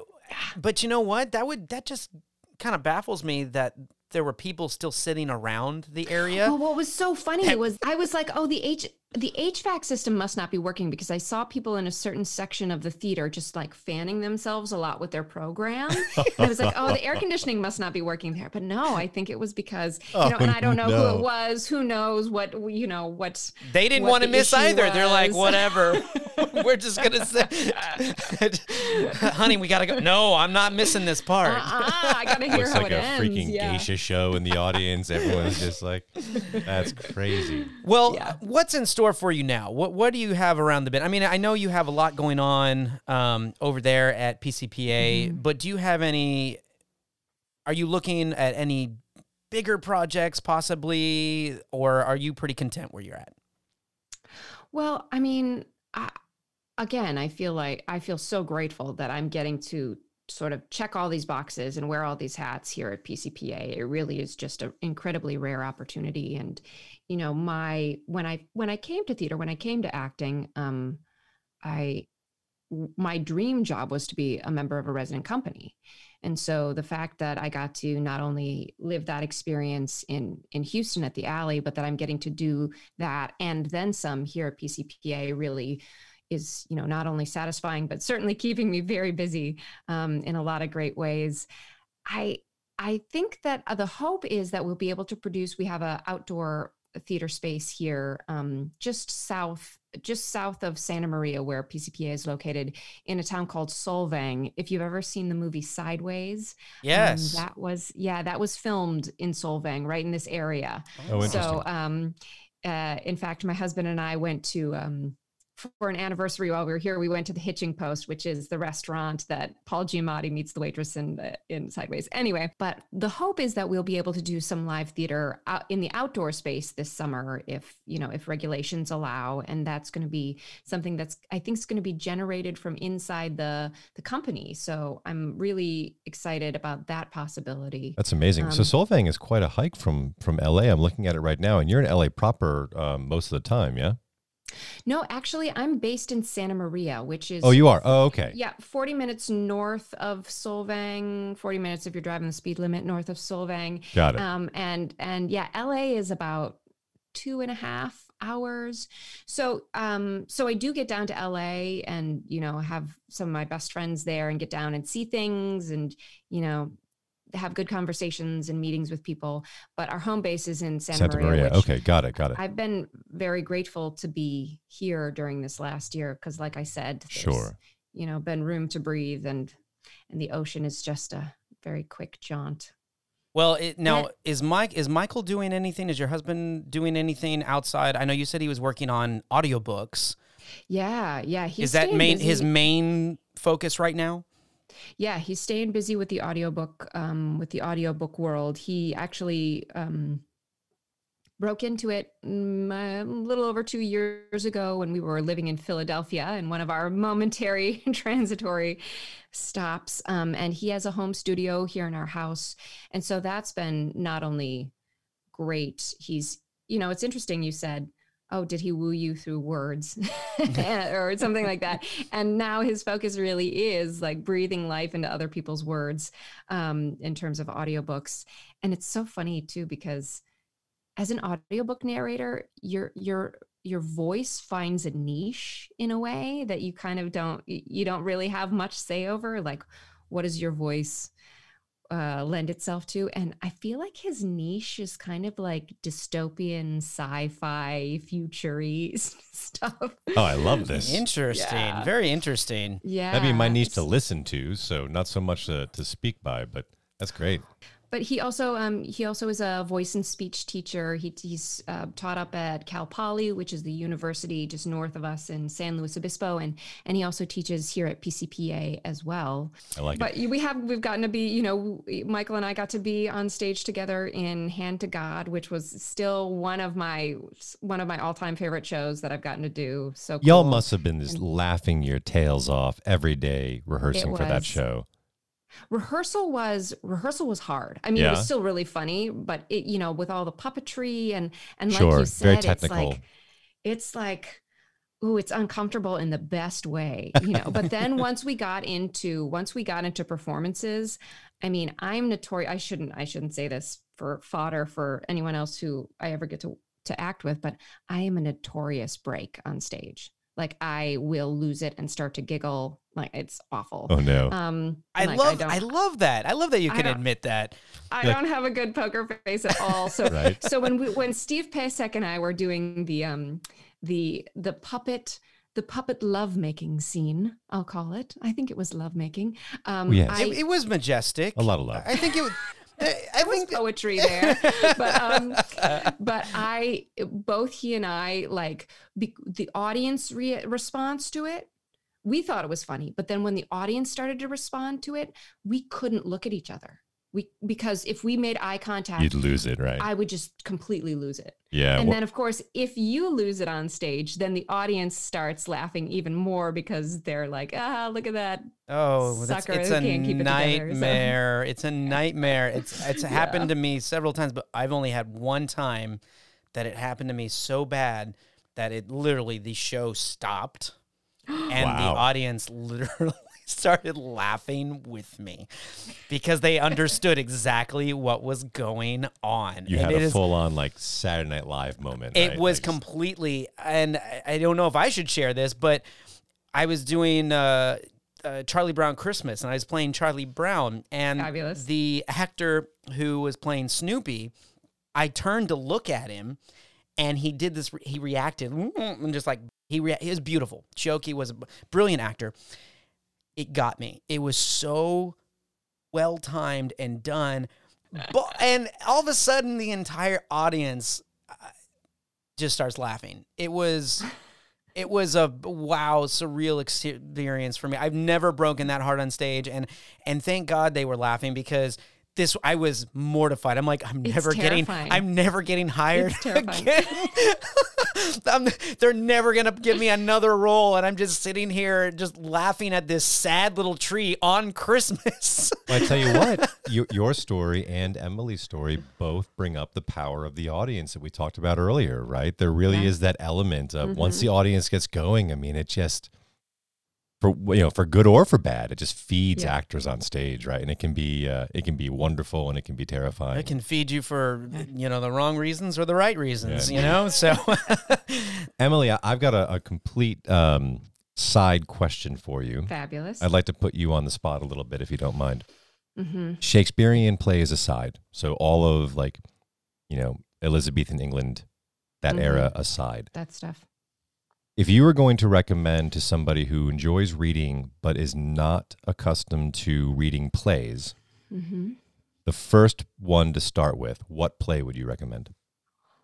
But you know what? That would that just kind of baffles me that there were people still sitting around the area. Well, what was so funny was I was like, oh, the H the HVAC system must not be working because I saw people in a certain section of the theater just like fanning themselves a lot with their program. and I was like, oh, the air conditioning must not be working there. But no, I think it was because, you know, Oh, and I don't know no. who it was. Who knows what, you know, what. They didn't what want to miss issue either. They're like, whatever. We're just gonna say, honey, we gotta go. No, I'm not missing this part. Ah, I got to hear Looks how like it a ends. freaking yeah. geisha show in the audience. Everyone's just like, that's crazy. Well, Yeah. what's in store for you now? What What do you have around the bend? I mean, I know you have a lot going on um, over there at PCPA, Mm-hmm. but do you have any? Are you looking at any bigger projects, possibly, or are you pretty content where you're at? Well, I mean, I, again, I feel like I feel so grateful that I'm getting to sort of check all these boxes and wear all these hats here at PCPA. It really is just an incredibly rare opportunity. And, you know, my when I when I came to theater, when I came to acting, um, I my dream job was to be a member of a resident company. And so the fact that I got to not only live that experience in in Houston at the alley, but that I'm getting to do that and then some here at PCPA really is you know not only satisfying but certainly keeping me very busy um, in a lot of great ways. I I think that uh, the hope is that we'll be able to produce. We have an outdoor theater space here, um, just south just south of Santa Maria, where PCPA is located, in a town called Solvang. If you've ever seen the movie Sideways, um, Yes. that was yeah, that was filmed in Solvang, right in this area. Oh, interesting. So, um, uh, in fact, my husband and I went to um, for an anniversary while we were here. We went to the Hitching Post, which is the restaurant that Paul Giamatti meets the waitress in the, in Sideways. Anyway, but the hope is that we'll be able to do some live theater out in the outdoor space this summer, if you know if regulations allow, and that's going to be something that's I think is going to be generated from inside the the company. So I'm really excited about that possibility. That's amazing. so Um, Solvang is quite a hike from from LA. I'm looking at it right now, and you're in LA proper um, most of the time, yeah? No, actually, I'm based in Santa Maria, which is Oh, you are. Oh, okay. yeah, 40 minutes north of Solvang, 40 minutes if you're driving the speed limit north of Solvang. Got it. Um, and and yeah, LA is about two and a half hours. So um, so I do get down to LA and you know have some of my best friends there and get down and see things and you know have good conversations and meetings with people. But our home base is in Santa, Santa Maria. Maria. Okay, got it. Got it. I've been very grateful to be here during this last year because, like I said, Sure. you know, been room to breathe, and and the ocean is just a very quick jaunt. Well, it, now Yeah. is Mike is Michael doing anything? Is your husband doing anything outside? I know you said he was working on audiobooks. Yeah, yeah. He's is that staying main his main focus right now? Yeah, he's staying busy with the audiobook, um, with the audiobook world. He actually um, broke into it mm, a little over two years ago when we were living in Philadelphia in one of our momentary transitory stops. Um, and he has a home studio here in our house. And so that's been not only great, he's, you know, it's interesting you said, oh, did he woo you through words or something like that? And now his focus really is like breathing life into other people's words um, in terms of audiobooks. And it's so funny too, because as an audiobook narrator, your your your voice finds a niche in a way that you kind of don't you don't really have much say over. Like, what is your voice uh, lend itself to? And I feel like his niche is kind of like dystopian, sci-fi, futury stuff. Oh, I love this. Interesting, Yeah. very interesting. Yeah, That'd be my niche to listen to, so not so much to, to speak by, but that's great. But he also um, he also is a voice and speech teacher. He, he's uh, taught up at Cal Poly, which is the university just north of us in San Luis Obispo, and and he also teaches here at PCPA as well. I like But it. we have we've gotten to be you know Michael and I got to be on stage together in Hand to God, which was still one of my one of my all time favorite shows that I've gotten to do. So Y'all must have been just laughing your tails off every day rehearsing for that show. Rehearsal was rehearsal was hard. I mean, it was still really funny, but it you know with all the puppetry and and like Sure, you very said, it's like it's like ooh, it's uncomfortable in the best way, you know. but then once we got into once we got into performances, I mean, I'm notorious. I shouldn't I shouldn't say this for fodder for anyone else who I ever get to to act with, but I am a notorious break on stage. Like I will lose it and start to giggle. Like it's awful. Oh no. Um, I like, love don't- I, love that. I love that you can admit that. I Like- don't have a good poker face at all. So Right. so when we when Steve Pasek and I were doing the um the the puppet the puppet lovemaking scene, I'll call it. I think it was lovemaking. Um Yes. I, It, it was majestic. A lot of love. I think it. would- I there was think poetry there but um but i both he and i like be, the audience re- response to it we thought it was funny but then when the audience started to respond to it we couldn't look at each other we because if we made eye contact You'd lose it, right? i would just completely lose it yeah. and well- then of course if you lose it on stage then the audience starts laughing even more because they're like ah look at that Oh, sucker it's who a can't keep it together, so- nightmare. It's a nightmare. It's it's happened to me several times, but I've only had one time that it happened to me so bad that it literally the show stopped and the audience literally started laughing with me because they understood exactly what was going on. you And had it a is- full on like Saturday Night Live moment. it right? was Like, completely, and I- I don't know if I should share this, but I was doing uh, uh, Charlie Brown Christmas, and I was playing Charlie Brown, and Fabulous. the actor who was playing Snoopy, I turned to look at him, and he did this. He reacted and just like he rea- he was beautiful. Choki was a brilliant actor. It got me. It was so well timed and done. But, and all of a sudden, the entire audience uh, just starts laughing. It was, it was a wow, surreal experience for me. I've never broken that hard on stage, and and thank God they were laughing because this I was mortified. I'm like, I'm It's never getting. I'm never getting hired again. I'm- they're never gonna give me another role, and I'm just sitting here just laughing at this sad little tree on Christmas. Well, I tell you what, your, your story and Emily's story both bring up the power of the audience that we talked about earlier, right? There really Yeah. is that element of once Mm-hmm. the audience gets going, I mean, it just for you know for good or for bad, it just feeds Yeah. actors on stage, right? And it can be uh, it can be wonderful and it can be terrifying. It can feed you for you know the wrong reasons or the right reasons, Yeah. you know. So Emily, I, I've got a, a complete um, side question for you. fabulous I'd like to put you on the spot a little bit, if you don't mind. mm-hmm. Shakespearean plays aside, so all of like, you know, Elizabethan England, that Mhm. era aside, that stuff if you were going to recommend to somebody who enjoys reading but is not accustomed to reading plays, hmm the first one to start with, what play would you recommend?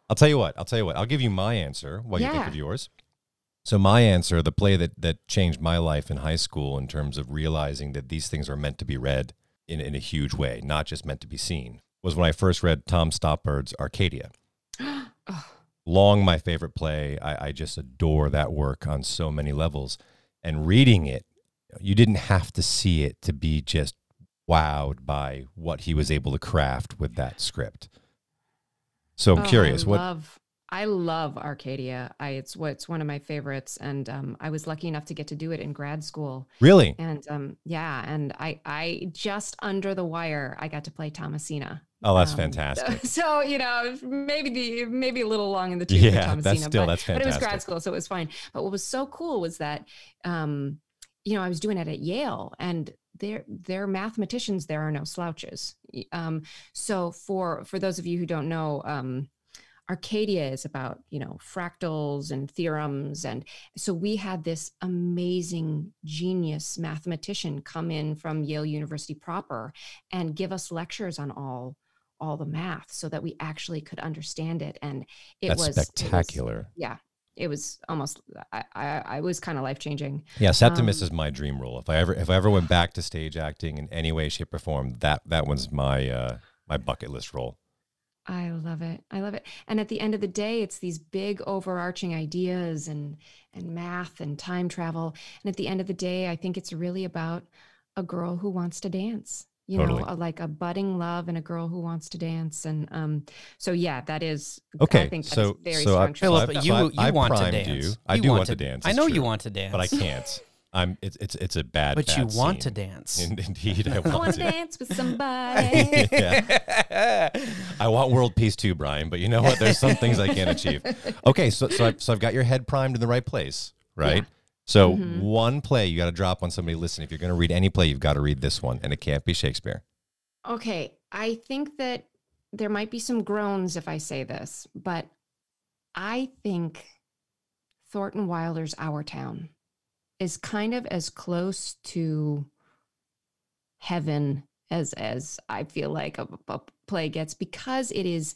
I'll tell you what. I'll tell you what. I'll give you my answer while you think of yours. So my answer, the play that that changed my life in high school in terms of realizing that these things are meant to be read in, in a huge way, not just meant to be seen, was when I first read Tom Stoppard's Arcadia. Long my favorite play. I, I just adore that work on so many levels. And reading it, you didn't have to see it to be just wowed by what he was able to craft with that script. So I'm Oh, curious, I what love I love Arcadia. I it's what's one of my favorites, and um, I was lucky enough to get to do it in grad school. really? And um, yeah, and I I just under the wire, I got to play Thomasina. Oh, that's Um, fantastic. So you know, maybe the maybe a little long in the tooth Yeah, for that's still- but, that's but it was grad school, so it was fine. But what was so cool was that, um, you know, I was doing it at Yale, and their their mathematicians there are no slouches. Um, so for for those of you who don't know, um, Arcadia is about you know fractals and theorems, and so we had this amazing genius mathematician come in from Yale University proper and give us lectures on all all the math so that we actually could understand it and it That's was it was- spectacular. yeah it was almost i i, I was kind of life changing Yeah, Septimus um, is my dream role. If I ever if I ever went back to stage acting in any way, shape, or form, that that one's my uh, my bucket list role. i love it i love it and at the end of the day it's these big overarching ideas and and math and time travel and at the end of the day i think it's really about a girl who wants to dance you Totally. know, a, like a budding love and a girl who wants to dance. And um, so yeah, that is. Okay, I think that's so- very so I- strong. so. Philip, I've- you you I've want to dance. you. I You do want want to dance, I know true. you want to dance, but I can't. I'm. It's it's it's a bad. But you bad want to dance. In- Indeed, I want, I want want to to. dance with somebody. yeah. I want world peace too, Brian. But you know what? There's some things I can't achieve. Okay, so so I've, so I've got your head primed in the right place, right? Yeah. So Mhm. one play you got to drop on somebody. Listen, if you're going to read any play, you've got to read this one, and it can't be Shakespeare. Okay, I think that there might be some groans if I say this, but I think Thornton Wilder's Our Town is kind of as close to heaven as as I feel like a, a play gets because it is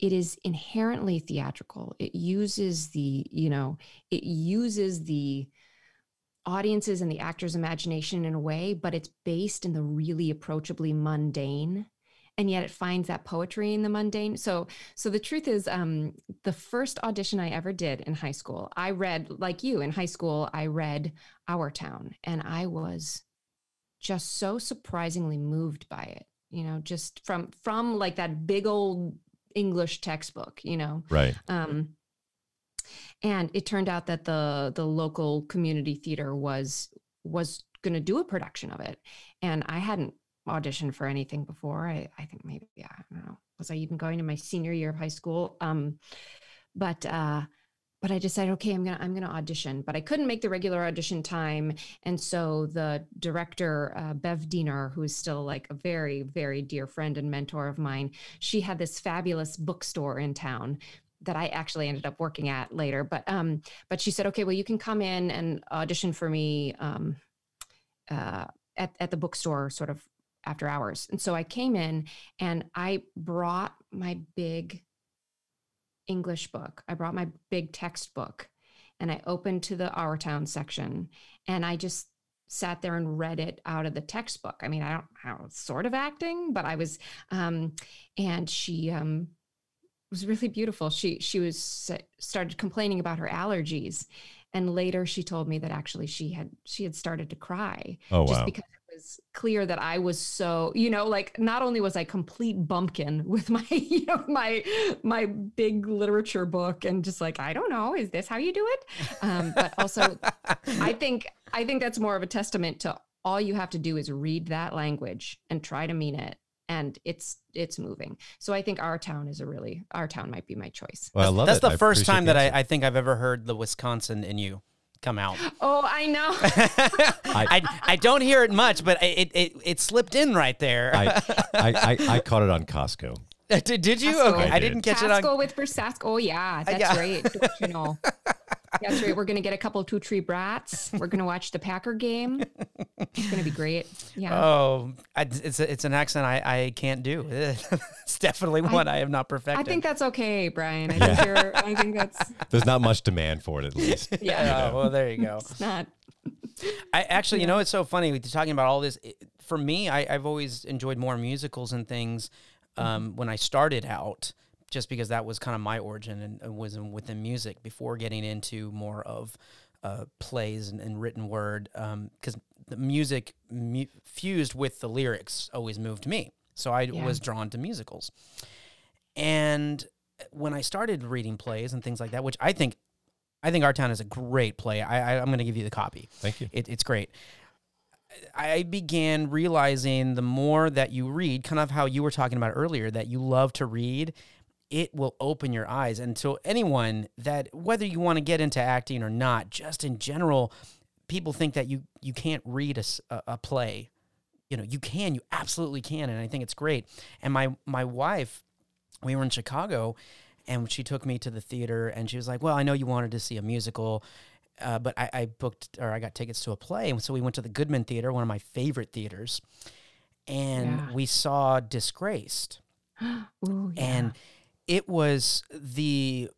it is inherently theatrical. It uses the, you know, it uses the audiences and the actor's imagination in a way, but it's based in the really approachably mundane. And yet it finds that poetry in the mundane. So so the truth is, um, the first audition I ever did in high school, I read, like you in high school, I read Our Town, and I was just so surprisingly moved by it. You know, just from from like that big old English textbook, you know. Right. Um, and it turned out that the the local community theater was was going to do a production of it, and I hadn't auditioned for anything before. I I think maybe yeah, I don't know. Was I even going to my senior year of high school? Um, but uh, but I decided, okay, I'm gonna I'm gonna audition. But I couldn't make the regular audition time, and so the director, uh, Bev Diener, who is still like a very very dear friend and mentor of mine, she had this fabulous bookstore in town that I actually ended up working at later. But um, but she said, okay, well, you can come in and audition for me um, uh, at at the bookstore, sort of after hours. And so I came in and I brought my big English book. I brought my big textbook, and I opened to the Our Town section, and I just sat there and read it out of the textbook. I mean, I don't, I don't sort of acting, but I was, um, and she um, was really beautiful. She she was started complaining about her allergies, and later she told me that actually she had she had started to cry Oh just wow. because it was clear that I was so you know like not only was I complete bumpkin with my you know my my big literature book and just like I don't know is this how you do it, um, but also I think I think that's more of a testament to all you have to do is read that language and try to mean it and it's it's moving so i think our town is a really our town might be my choice Well, I love That's it. the I first time that. I, I think I've ever heard the Wisconsin in you come out. oh i know I, I don't hear it much, but it it, it slipped in right there. I, I, I, I caught it on Costco. did, did you? Casco. Okay, I I, did. didn't catch it on. Casco with Brusasco. Oh yeah, that's yeah. right. Don't you know. That's right. We're gonna get a couple two tree brats. We're gonna watch the Packer game. It's gonna be great. Yeah. Oh, I, it's a, it's an accent I, I can't do. it's definitely one I, have not perfected. I think that's okay, Brian. I think you're. I think that's There's not much demand for it, at least. yeah. Oh, well, there you go. It's not. I actually, you know, it's so funny We're talking about all this. It, for me, I, I've always enjoyed more musicals and things um, when I started out, just because that was kind of my origin and, and was in, within music before getting into more of uh, plays and, and written word. Because the music mu- fused with the lyrics always moved me, so I Yeah. was drawn to musicals. And when I started reading plays and things like that, which I think, I think Our Town is a great play. I, I I'm going to give you the copy. Thank you. It, it's great. I began realizing the more that you read, kind of how you were talking about earlier, that you love to read, it will open your eyes. And so, anyone that, whether you want to get into acting or not, just in general, people think that you you can't read a play. You know, you can, you absolutely can, and I think it's great. And my my wife, we were in Chicago, and she took me to the theater, and she was like, "Well, I know you wanted to see a musical." uh, but I, I booked or I got tickets to a play, and so we went to the Goodman Theater, one of my favorite theaters, and Yeah. we saw Disgraced, Ooh, yeah. and it was the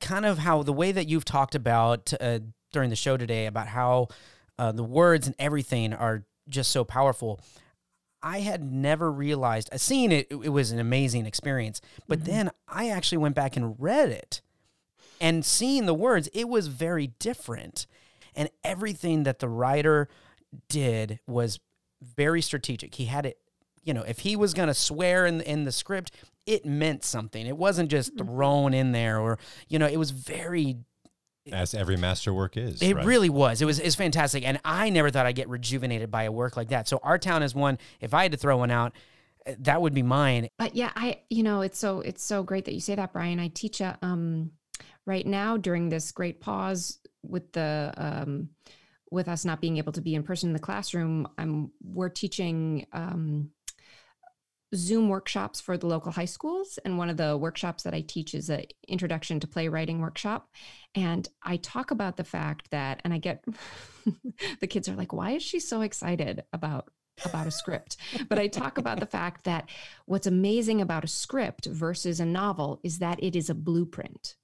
kind of how the way that you've talked about uh, during the show today about how uh, the words and everything are just so powerful. I had never realized, uh, seeing it, it was an amazing experience. But Mhm. then I actually went back and read it and seeing the words, it was very different. And everything that the writer did was very strategic. He had it you know, if he was going to swear in in the script, it meant something. It wasn't just Mm-hmm. thrown in there, or you know, it was very As every masterwork is. it right? really was. It was it's fantastic, and I never thought I'd get rejuvenated by a work like that. So our town is one. If I had to throw one out, eh, that would be mine. But yeah, I you know it's so it's so great that you say that, Brian. I teach a um right now during this great pause with the um with us not being able to be in person in the classroom. I'm we're teaching um Zoom workshops for the local high schools. And one of the workshops that I teach is an introduction to playwriting workshop. And I talk about the fact that, and I get the kids are like, why is she so excited about about a script? But I talk about the fact that what's amazing about a script versus a novel is that it is a blueprint.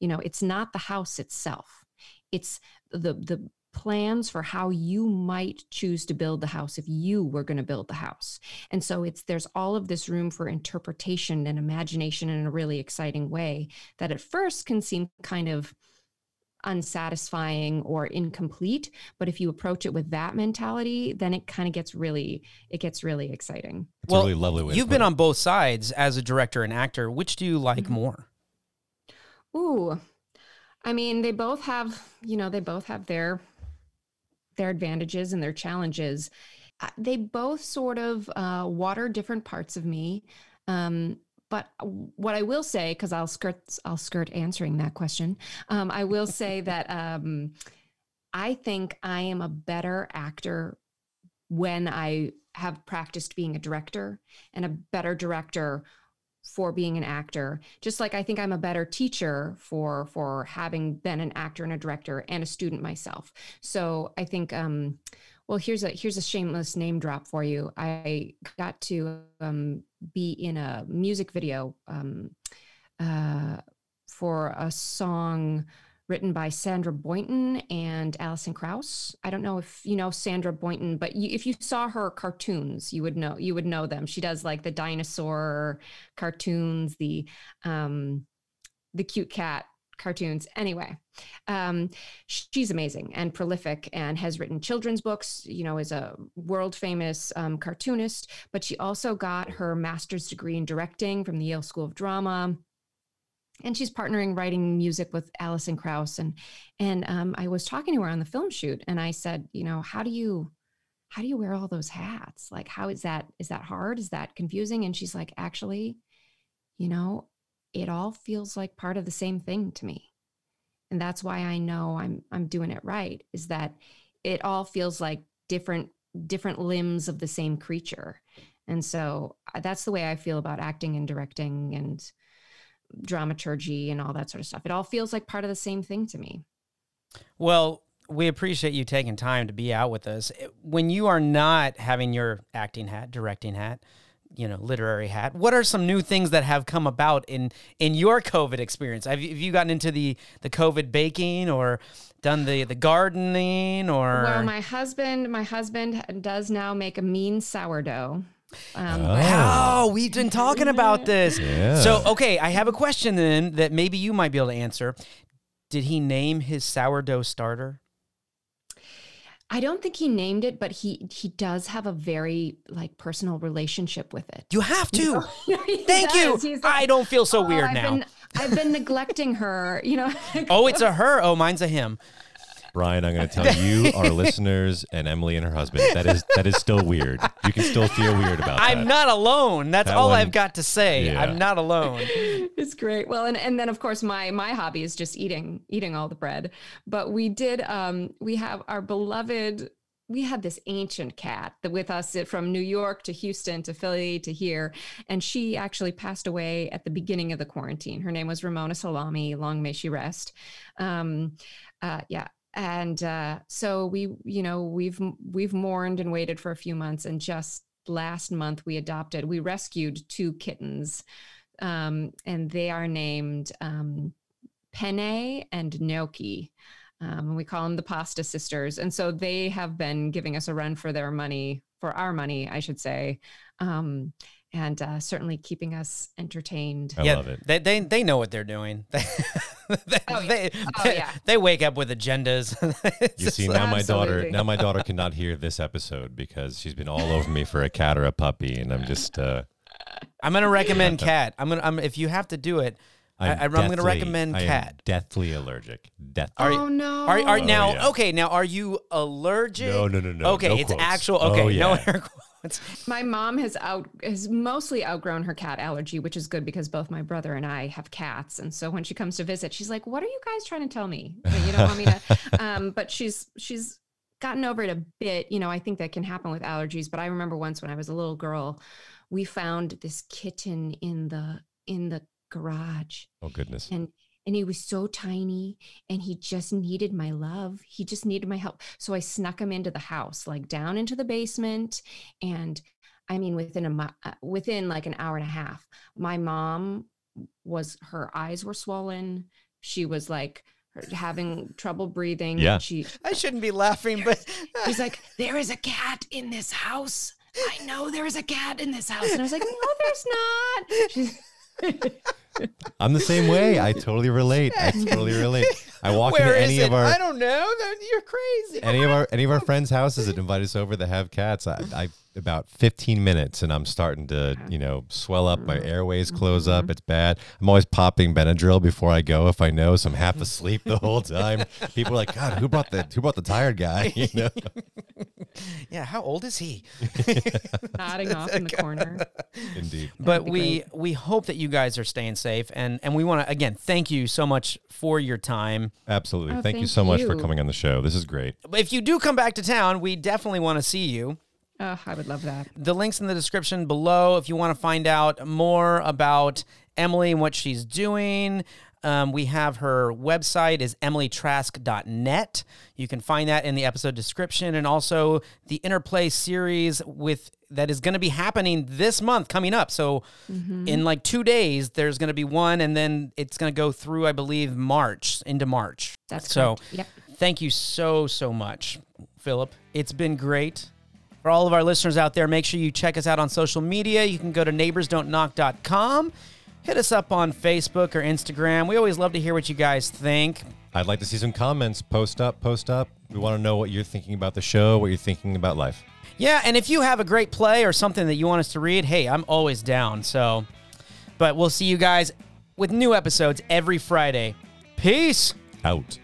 You know, it's not the house itself. It's the the plans for how you might choose to build the house if you were going to build the house. And so it's there's all of this room for interpretation and imagination in a really exciting way that at first can seem kind of unsatisfying or incomplete, but if you approach it with that mentality, then it kind of gets really it gets really exciting. It's a really lovely way. You've been it. on both sides as a director and actor. Which do you like Mhm. more? Ooh. I mean, they both have, you know, they both have their their advantages and their challenges. Uh, They both sort of uh, water different parts of me. Um, but what I will say, because I'll skirt, I'll skirt answering that question. Um, I will say that um, I think I am a better actor when I have practiced being a director, and a better director for being an actor. Just like i think i'm a better teacher for for having been an actor and a director and a student myself. So i think um well here's a here's a shameless name drop for you. I got to um be in a music video um uh for a song written by Sandra Boynton and Alison Krauss. I don't know if you know Sandra Boynton, but you, if you saw her cartoons, you would know you would know them. She does like the dinosaur cartoons, the um, the cute cat cartoons. Anyway, um, she's amazing and prolific, and has written children's books. You know, is a world famous um, cartoonist, but she also got her master's degree in directing from the Yale School of Drama and she's partnering writing music with Alison Krauss and and um, I was talking to her on the film shoot and I said, you know, how do you how do you wear all those hats? Like how is that is that hard? Is that confusing? And she's like, actually, you know, it all feels like part of the same thing to me. And that's why I know I'm I'm doing it right is that it all feels like different different limbs of the same creature. And so uh, that's the way I feel about acting and directing and dramaturgy and all that sort of stuff. It all feels like part of the same thing to me. Well, we appreciate you taking time to be out with us. When you are not having your acting hat, directing hat, you know, literary hat, what are some new things that have come about in in your COVID experience? Have you, have you gotten into the the COVID baking or done the the gardening or? Well, my husband, my husband does now make a mean sourdough. Um, Oh. Oh, we've been talking about this. Yeah. So, okay, I have a question then that maybe you might be able to answer. Did he name his sourdough starter? I don't think he named it, but he he does have a very like personal relationship with it. You have to. He Thank does. you. Like, I don't feel so "Oh, weird I've now. Been, I've been neglecting her, you know. oh, it's a her. Oh, mine's a him. Brian, I'm going to tell you, our listeners, and Emily and her husband that is that is still weird. You can still feel weird about I'm that. not alone. That's That all one- I've got to say. Yeah. I'm not alone. it's great. Well, and, and then of course my my hobby is just eating eating all the bread. But we did um we have our beloved we had this ancient cat that with us from New York to Houston to Philly to here and she actually passed away at the beginning of the quarantine. Her name was Ramona Salami, long may she rest. Um uh yeah, and uh, so we you know we've we've mourned and waited for a few months and just last month we adopted we rescued two kittens um, and they are named um, penne and gnocchi um, we call them the pasta sisters and so they have been giving us a run for their money for our money i should say. Um, and uh, certainly keeping us entertained. I yeah, love it. They, they they know what they're doing. they, Oh, yeah. they, Oh, they, yeah. they wake up with agendas. You just see like- now my daughter now my daughter cannot hear this episode because she's been all over me for a cat or a puppy, and I'm just uh, I'm gonna recommend cat. I'm gonna. I'm, if you have to do it, I, I'm I'm gonna deathly- recommend I am cat. deathly allergic. Deathly. Are you- oh no! Are, are Oh, now yeah. okay? Now are you allergic? No, no, no, no. Okay, No it's quotes. actual. Oh, Okay, no air quotes. My mom has out has mostly outgrown her cat allergy, which is good because both my brother and I have cats, and so when she comes to visit, she's like, "What are you guys trying to tell me? That you don't want me to?" Um, but she's she's gotten over it a bit. You know, I think that can happen with allergies. But I remember once when I was a little girl, we found this kitten in the in the garage, Oh goodness. and and he was so tiny and he just needed my love. He just needed my help. So i snuck him into the house like down into the basement. And i mean within a uh, within like an hour and a half my mom was her eyes were swollen. She was like having trouble breathing. Yeah. she I shouldn't be laughing, but she's like there is a cat in this house. I know there is a cat in this house. And i was like no there's not. She's, I'm the same way. I totally relate. I totally relate. I walk where into any it? of our I don't know. You're crazy. any of our any of our friends' houses that invite us over that have cats. I, I about 15 minutes and I'm starting to you know swell up. My mm-hmm. airways close up. Mm-hmm. It's bad. I'm always popping Benadryl before I go if I know. So I'm half asleep the whole time. People are like, God, who brought the who brought the tired guy? You know. Yeah, how old is he? nodding off in the corner Indeed. But be we we hope that you guys are staying safe, and and we want to again thank you so much for your time. Absolutely. Oh, thank, you thank so much for coming on the show. This is great. If you do come back to town, we definitely want to see you. Oh i would love that The links in the description below if you want to find out more about Emily and what she's doing. Um, we have her website is emilytrask.net. You can find that in the episode description and also the Interplay series with that is going to be happening this month coming up. So in like 2 days there's going to be one and then it's going to go through I believe March into March. That's so correct. Yep. thank you so so much Philip. It's been great. For all of our listeners out there, make sure you check us out on social media. You can go to neighborsdon'tknock.com. Hit us up on Facebook or Instagram. We always love to hear what you guys think. I'd like to see some comments. Post up, post up. We want to know what you're thinking about the show, what you're thinking about life. Yeah, and if you have a great play or something that you want us to read, hey, I'm always down. So, but we'll see you guys with new episodes every Friday. Peace. Out.